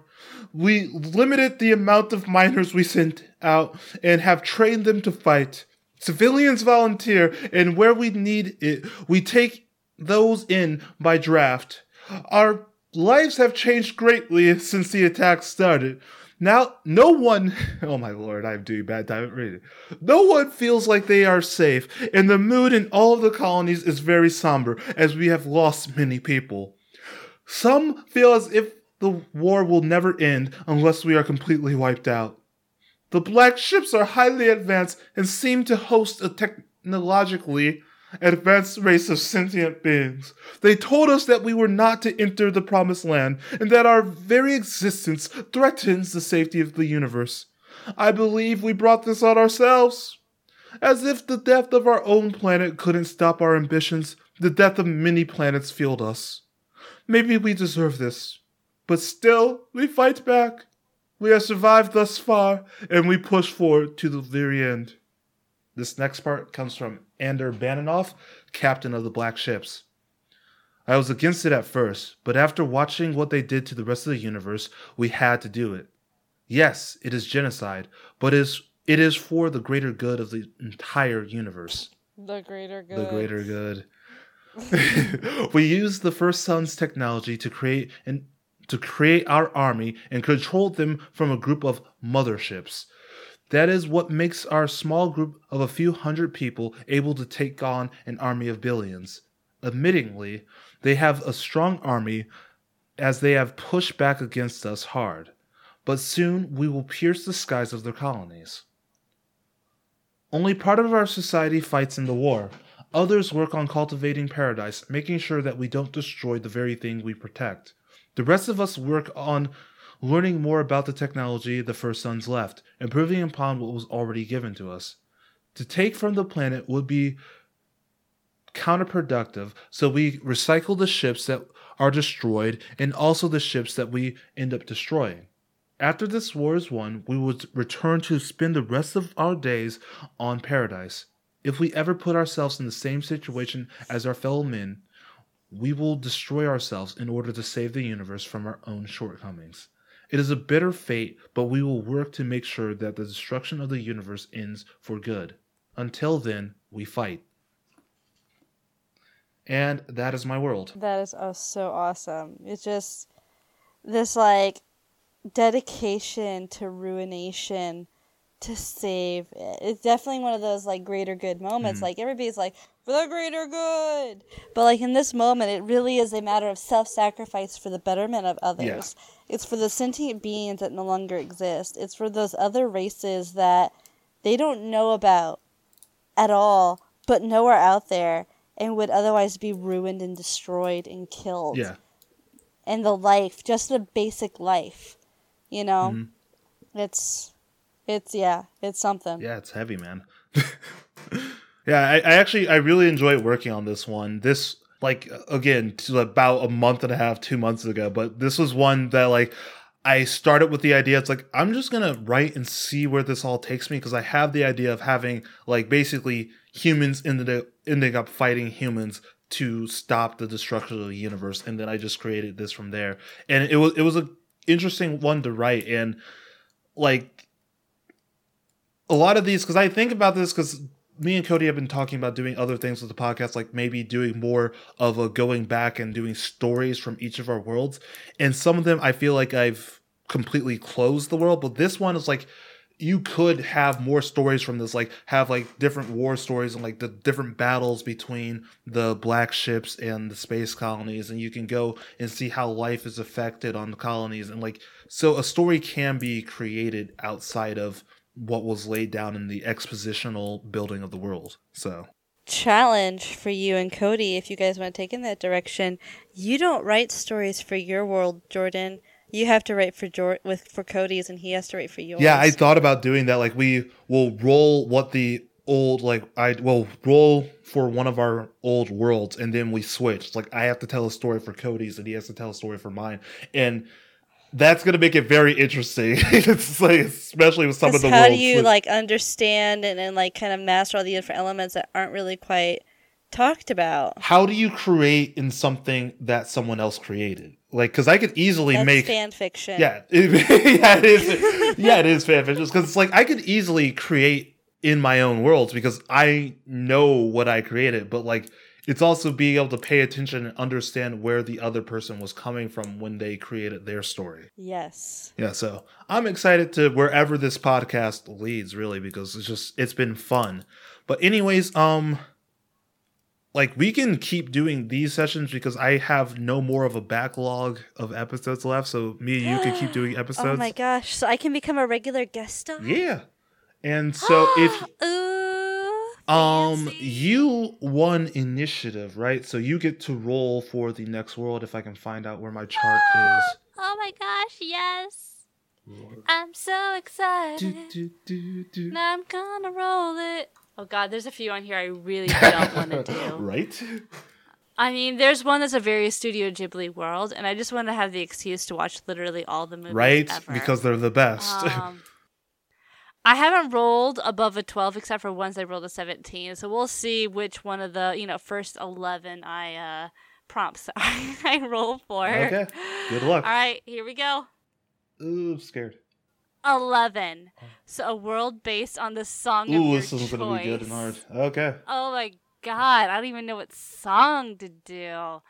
We limited the amount of miners we sent out and have trained them to fight. Civilians volunteer, and where we need it, we take those in by draft. Our lives have changed greatly since the attack started. Now, no one, oh my lord, I'm doing bad time reading. No one feels like they are safe, and the mood in all of the colonies is very somber as we have lost many people. Some feel as if the war will never end unless we are completely wiped out. The black ships are highly advanced and seem to host a technologically advanced race of sentient beings. They told us that we were not to enter the promised land and that our very existence threatens the safety of the universe. I believe we brought this on ourselves. As if the death of our own planet couldn't stop our ambitions, the death of many planets fueled us. Maybe we deserve this, but still, we fight back. We have survived thus far, and we push forward to the very end. This next part comes from Ander Bananoff, captain of the Black Ships. I was against it at first, but after watching what they did to the rest of the universe, we had to do it. Yes, it is genocide, but it is, it is for the greater good of the entire universe. The greater good. The greater good. we used the first son's technology to create and to create our army and control them from a group of motherships. That is what makes our small group of a few hundred people able to take on an army of billions. Admittingly, they have a strong army as they have pushed back against us hard, but soon we will pierce the skies of their colonies. Only part of our society fights in the war. Others work on cultivating paradise, making sure that we don't destroy the very thing we protect. The rest of us work on learning more about the technology the First Sons left, improving upon what was already given to us. To take from the planet would be counterproductive, so we recycle the ships that are destroyed and also the ships that we end up destroying. After this war is won, we would return to spend the rest of our days on paradise. If we ever put ourselves in the same situation as our fellow men, we will destroy ourselves in order to save the universe from our own shortcomings. It is a bitter fate, but we will work to make sure that the destruction of the universe ends for good. Until then, we fight. And that is my world. That is oh, so awesome. It's just this like dedication to ruination to save. It's definitely one of those like greater good moments. Mhm. Like everybody's like for the greater good, but like in this moment, it really is a matter of self-sacrifice for the betterment of others. It's for the sentient beings that no longer exist. It's for those other races that they don't know about at all, but know are out there and would otherwise be ruined and destroyed and killed Yeah. and the life, just the basic life. You know, Mhm. it's it's yeah, it's something. Yeah, it's heavy, man. yeah, I, I actually I really enjoy working on this one. This like again to about a month and a half, two months ago, but this was one that like I started with the idea. It's like I'm just gonna write and see where this all takes me because I have the idea of having like basically humans ended up ending up fighting humans to stop the destruction of the universe, and then I just created this from there. And it was it was a interesting one to write and like a lot of these because I think about this because me and Cody have been talking about doing other things with the podcast, like maybe doing more of a going back and doing stories from each of our worlds. And some of them I feel like I've completely closed the world, but this one is like you could have more stories from this, like have like different war stories and like the different battles between the black ships and the space colonies, and you can go and see how life is affected on the colonies, and like so a story can be created outside of what was laid down in the expositional building of the world. So Challenge for you and Cody if you guys want to take in that direction. You don't write stories for your world, Jordan. You have to write for Jor- with for Cody's, and he has to write for yours. yeah, I thought about doing that. Like we will roll what the old like I will roll for one of our old worlds, and then we switch. Like I have to tell a story for Cody's, and he has to tell a story for mine, and that's gonna make it very interesting. it's like especially with some of the how worlds. do you like understand and, and like kind of master all the different elements that aren't really quite talked about? how do you create in something that someone else created? Like, because I could easily That's make fan fiction. Yeah, it, yeah, it is. Yeah, it is fan fiction because it's like I could easily create in my own worlds because I know what I created, but like it's also being able to pay attention and understand where the other person was coming from when they created their story. Yes. Yeah, so I'm excited to wherever this podcast leads, really, because it's just it's been fun. But anyways, um, like we can keep doing these sessions because I have no more of a backlog of episodes left. So me and you can keep doing episodes. Oh my gosh! So I can become a regular guest star. Yeah. And so if Ooh, um you won initiative, right? So you get to roll for the next world if I can find out where my chart is. Oh my gosh, yes. I'm so excited. Do, do, do, do. Now I'm gonna roll it. Oh god, there's a few on here I really don't want to do. right? I mean, there's one that's a very Studio Ghibli world, and I just want to have the excuse to watch literally all the movies Right? ever. Because they're the best. Um, I haven't rolled above a 12 except for once I rolled a 17. So we'll see which one of the, you know, first 11 I uh prompts I roll for. Okay. Good luck. All right, here we go. Ooh, I'm scared. 11. So a world based on the song of Ooh, this is gonna be good and hard. Okay. Oh my god, I don't even know what song to do.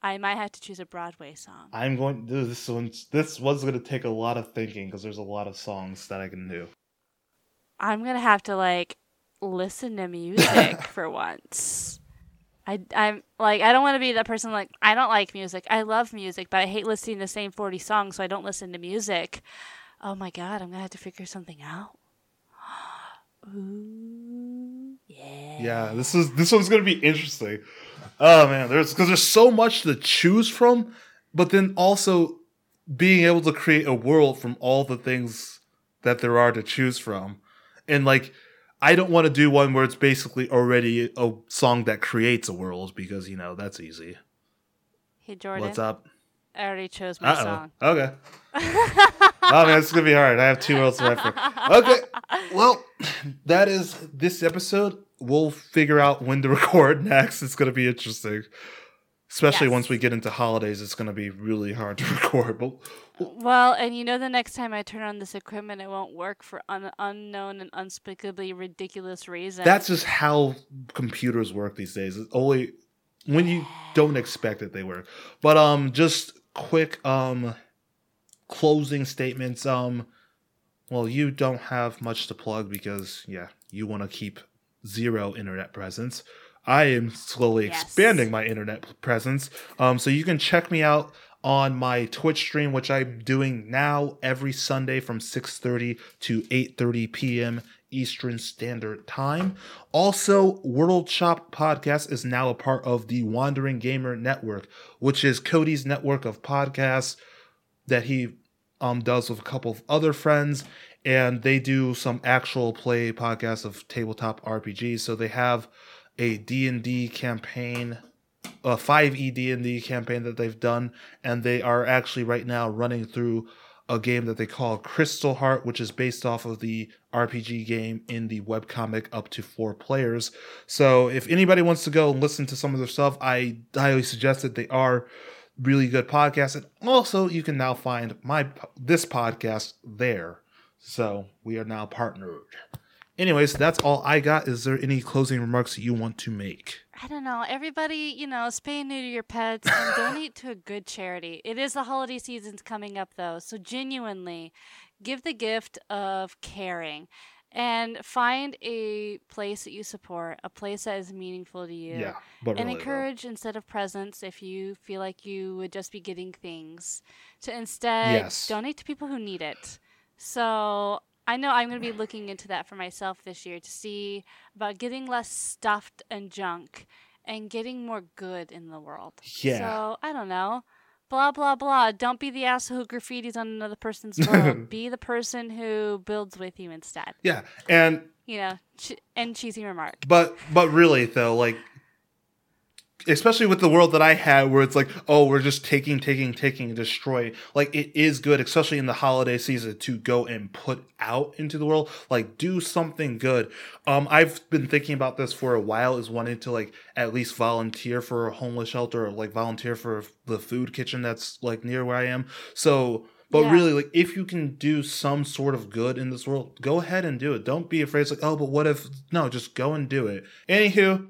I might have to choose a Broadway song. I'm going. This one's this one's gonna take a lot of thinking because there's a lot of songs that I can do. I'm gonna have to like listen to music for once. I I'm like I don't want to be that person like I don't like music. I love music, but I hate listening to the same 40 songs, so I don't listen to music. Oh my god, I'm gonna have to figure something out. Ooh, yeah. Yeah, this is this one's gonna be interesting. Oh man, there's because there's so much to choose from, but then also being able to create a world from all the things that there are to choose from, and like I don't want to do one where it's basically already a song that creates a world because you know that's easy. Hey Jordan, What's up? I already chose my Uh song. Okay. oh man, it's gonna be hard. I have two worlds to write for. Okay. Well, that is this episode. We'll figure out when to record next. It's gonna be interesting. Especially Yes. once we get into holidays, it's gonna be really hard to record. But Well, and you know, the next time I turn on this equipment, it won't work for an unknown and unspeakably ridiculous reason. that's just how computers work these days. It's only when you don't expect it, they work. But um, just quick um, closing statements. Um, well, you don't have much to plug because yeah, you want to keep zero internet presence. I am slowly Yes. expanding my internet presence. Um, so you can check me out on my Twitch stream, which I'm doing now every Sunday from 6:30 to 8:30 p.m. Eastern Standard Time. Also, World Shop Podcast is now a part of the Wandering Gamer Network, which is Cody's network of podcasts that he um, does with a couple of other friends, and they do some actual play podcasts of tabletop RPGs. So they have a D&D campaign, a 5e D&D campaign that they've done, and they are actually right now running through a game that they call Crystal Heart, which is based off of the RPG game in the webcomic up to four players. So if anybody wants to go and listen to some of their stuff, I highly suggest that they are really good podcasts. And also you can now find my this podcast there. So we are now partnered. Anyways, that's all I got. Is there any closing remarks that you want to make? I don't know. Everybody, you know, spay and neuter your pets and donate to a good charity. It is the holiday season's coming up, though. So genuinely, give the gift of caring and find a place that you support, a place that is meaningful to you. Yeah, but and really, though. encourage instead of presents if you feel like you would just be getting things to instead Yes. donate to people who need it so i know i'm going to be looking into that for myself this year to see about getting less stuffed and junk and getting more good in the world. Yeah. so i don't know. Blah blah blah. Don't be the asshole who graffitis on another person's world. Be the person who builds with you instead. Yeah, and you know ch- and cheesy remark. But but really though, like especially with the world that I had where it's like, oh, we're just taking, taking, taking, and destroy. Like it is good, especially in the holiday season, to go and put out into the world. Like do something good. Um, I've been thinking about this for a while, is wanting to like at least volunteer for a homeless shelter or like volunteer for the food kitchen that's like near where I am. So but Yeah. really, like, if you can do some sort of good in this world, go ahead and do it. Don't be afraid. It's like, oh, but what if? No, just go and do it. Anywho,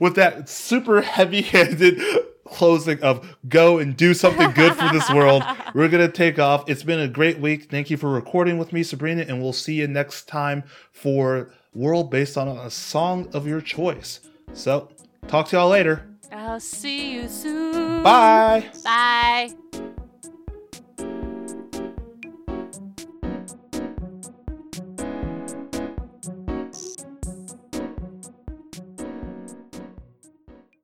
with that super heavy-handed closing of go and do something good for this world, we're gonna take off. It's been a great week. Thank you for recording with me, Sabrina, and we'll see you next time for world based on a song of your choice. So, talk to y'all later. i'll see you soon Bye. bye